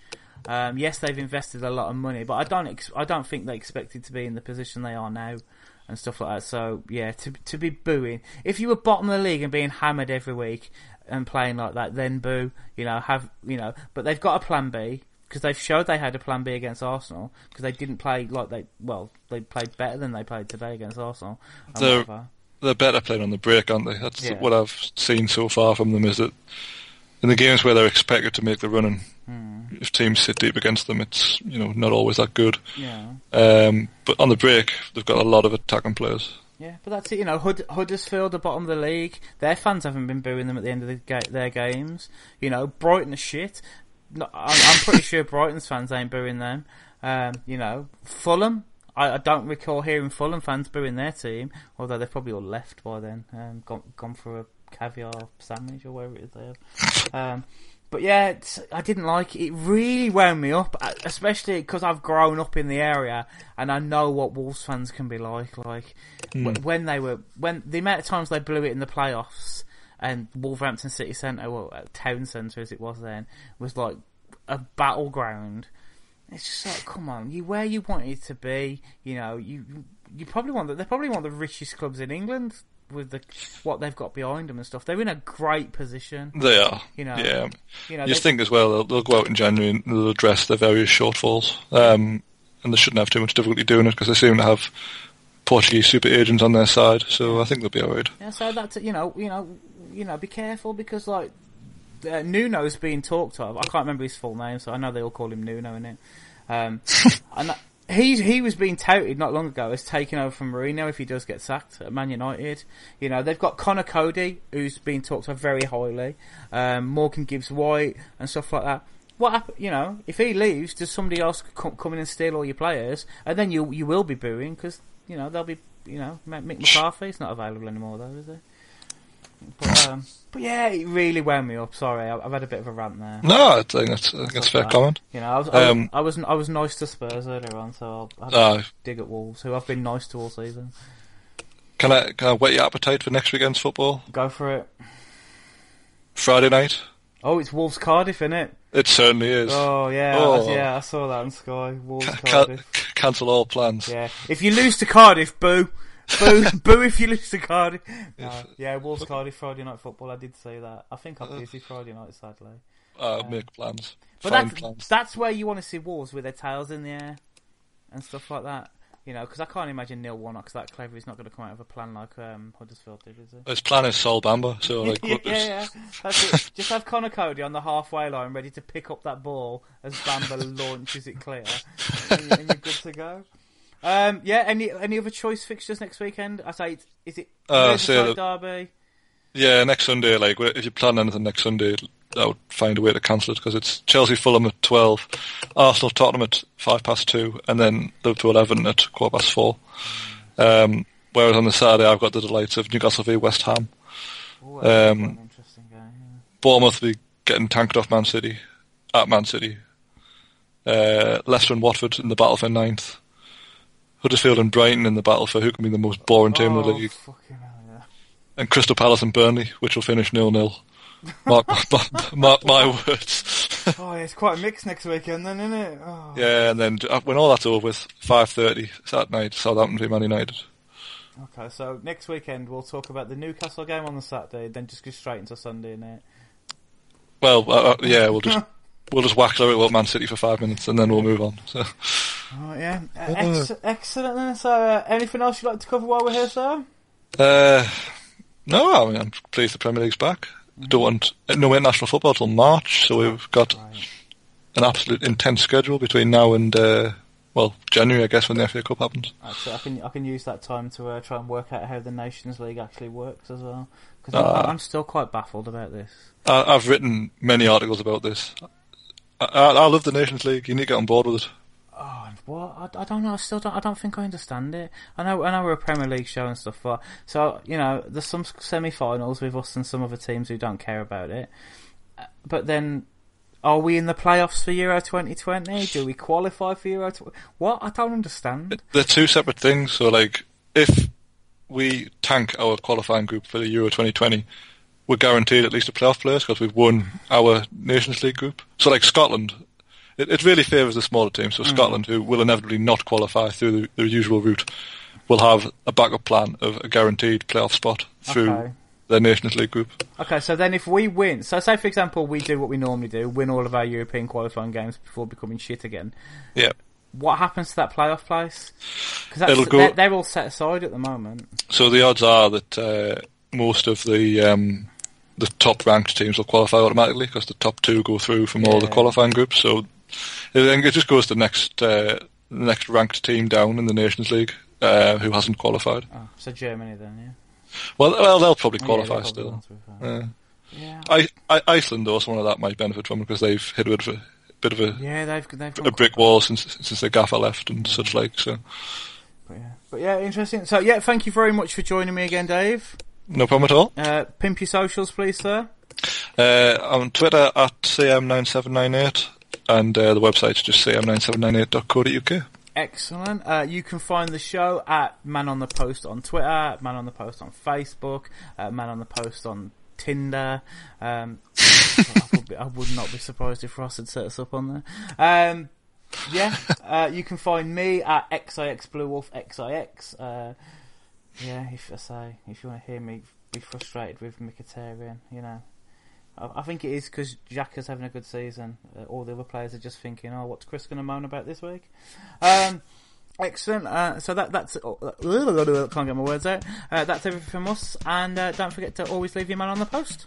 Um, yes, they've invested a lot of money, but I don't ex- I don't think they expected to be in the position they are now and stuff like that. So yeah, to to be booing if you were bottom of the league and being hammered every week and playing like that, then boo. You know, have you know, but they've got a plan B. because they've showed they had a plan B against Arsenal because they didn't play like they well they played better than they played today against Arsenal. They're- whatever. They're better playing on the break, aren't they? That's Yeah. what I've seen so far from them. Is that in the games where they're expected to make the running, Hmm. if teams sit deep against them, it's you know not always that good. Yeah. Um, but on the break, they've got a lot of attacking players. Yeah, but that's it. You know, Hud- Huddersfield, the bottom of the league, their fans haven't been booing them at the end of the ga- their games. You know, Brighton are shit. No, I'm, I'm pretty sure Brighton's fans ain't booing them. Um, you know, Fulham. I, I don't recall hearing Fulham fans booing their team, although they've probably all left by then, um, gone gone for a caviar sandwich or whatever it is they have. Um, but yeah, it's, I didn't like it. It really wound me up, uh, especially because I've grown up in the area and I know what Wolves fans can be like. Like wh- when they were when the amount of times they blew it in the playoffs and Wolverhampton City Centre, well, uh, Town Centre as it was then, was like a battleground. It's just like, come on, you where you want it to be. You know, you you probably want the, they probably want the richest clubs in England with the what they've got behind them and stuff. They're in a great position. They are, You know, yeah. You know, they- think as well they'll, they'll go out in January and they'll address their various shortfalls, um, and they shouldn't have too much difficulty doing it because they seem to have Portuguese super agents on their side. So I think they'll be alright. Yeah, so that's you know, you know, you know, be careful because like uh, Nuno's being talked of. I can't remember his full name, so I know they all call him Nuno in it. Um, [LAUGHS] and he he was being touted not long ago as taking over from Mourinho if he does get sacked at Man United. You know, they've got Conor Coady who's being talked of very highly, um, Morgan Gibbs White and stuff like that. What happen, you know, if he leaves, does somebody else co- come in and steal all your players? And then you you will be booing because you know they'll be you know Mick [LAUGHS] McCarthy's not available anymore though, is he? But, um, but yeah, it really wound me up. Sorry, I- I've had a bit of a rant there. No, I think that's, I think that's a fair comment. You know, I was, I, Um, I was I was nice to Spurs earlier on, so I'll, Uh, dig at Wolves, who I've been nice to all season. can I can I whet your appetite for next weekend's football? Go for it. Friday night. Oh, it's Wolves Cardiff, isn't it? It certainly is. Oh yeah, Oh. I, yeah, I saw that on Sky. Wolves Ca- Cardiff. ca- cancel all plans. Yeah, if you lose to Cardiff, boo, boo, [LAUGHS] boo. If you lose to Cardiff, no, yeah, Wolves Cardiff Friday night football. I did say that. I think I'm busy Friday night, sadly. Uh, make plans. But Find that's, plans. that's where you want to see Wolves with their tails in the air and stuff like that. You know, because I can't imagine Neil Warnock's that clever. He's not going to come out with a plan like um, Huddersfield did, is he? His plan is Sol Bamba, so [LAUGHS] like, yeah, yeah, yeah. That's it. Just have Conor Coady on the halfway line, ready to pick up that ball as Bamba [LAUGHS] launches it clear, and, and you're good to go. Um, yeah. Any any other choice fixtures next weekend? I say, it's, is it Uh, Merseyside Derby? Yeah, next Sunday, like, if you plan anything next Sunday, I would find a way to cancel it because it's Chelsea Fulham at 12, Arsenal Tottenham at 5 past 2, and then Liverpool Everton at quarter past 4. Um, whereas on the Saturday, I've got the delights of Newcastle v West Ham. Ooh, Um, interesting game. Yeah. Bournemouth will be getting tanked off Man City, at Man City. Uh, Leicester and Watford in the battle for ninth. Huddersfield and Brighton in the battle for who can be the most boring team in the Oh, league. fucking hell, yeah. and Crystal Palace and Burnley, which will finish nil nil. Mark, [LAUGHS] mark, mark my words. [LAUGHS] Oh, yeah, it's quite a mix next weekend, then, isn't it? Oh. yeah, and then uh, when all that's over with, five thirty Saturday night, Southampton v Man United. Okay, so next weekend we'll talk about the Newcastle game on the Saturday, then just go straight into Sunday, night. Well, uh, uh, yeah, we'll just [LAUGHS] we'll just whack it about Man City for five minutes, and then we'll move on. So, Oh, yeah. Uh, ex- excellent then. So, uh, anything else you'd like to cover while we're here, sir? uh, no, I mean, I'm pleased the Premier League's back. Don't want no international football till March, so we've got Right. an absolute intense schedule between now and uh, well January, I guess, when the FA Cup happens. Actually, I can I can use that time to uh, try and work out how the Nations League actually works as well. Because Ah. I'm, I'm still quite baffled about this. I, I've written many articles about this. I, I, love the Nations League. You need to get on board with it. Oh, what? I, I don't know. I still don't. I don't think I understand it. I know. I know we're a Premier League show and stuff, but so you know, there's some semi-finals with us and some other teams who don't care about it. Uh, But then, are we in the playoffs for Euro 2020? Do we qualify for Euro? 20? What? I don't understand. They're two separate things. So, like, if we tank our qualifying group for the Euro 2020, we're guaranteed at least a playoff place because we've won our Nations League group. So, like Scotland, it, it really favours the smaller teams. So, Scotland, who will inevitably not qualify through the, the usual route, will have a backup plan of a guaranteed playoff spot through Okay. their Nations League group. Okay, so then if we win, so say for example we do what we normally do, win all of our European qualifying games before becoming shit again. Yeah. What happens to that playoff place? Because they're, they're all set aside at the moment. So the odds are that uh, most of the um, the top ranked teams will qualify automatically because the top two go through from all the qualifying groups. So I think it just goes to the next uh, the next ranked team down in the Nations League uh, who hasn't qualified. Oh, so Germany then, yeah. Well, well, they'll probably Yeah, qualify they're probably still. yeah. I, I, Iceland or someone like that might benefit from it because they've hit a bit of a bit of a, Yeah, they've they've a brick wall since since the gaffer left and such like. So But yeah. but yeah, interesting. So yeah, thank you very much for joining me again, Dave. No problem at all. Uh, pimp your socials, please, sir. Uh, on Twitter at cm9798 and uh, the website's just cm9798.co.uk. Excellent. Uh, you can find the show at Man on the Post on Twitter, Man on the Post on Facebook, uh, Man on the Post on Tinder. Um, [LAUGHS] I, would be, I would not be surprised if Ross had set us up on there. Um, yeah, uh, you can find me at XIX yeah, if I say, if you want to hear me be frustrated with Mkhitaryan, you know, I, I think it is because Jack is having a good season. Uh, all the other players are just thinking, oh, what's Chris going to moan about this week? Um, excellent. Uh, so that that's uh, [LAUGHS] can't get my words out. Uh, that's everything from us, and uh, don't forget to always leave your man on the post.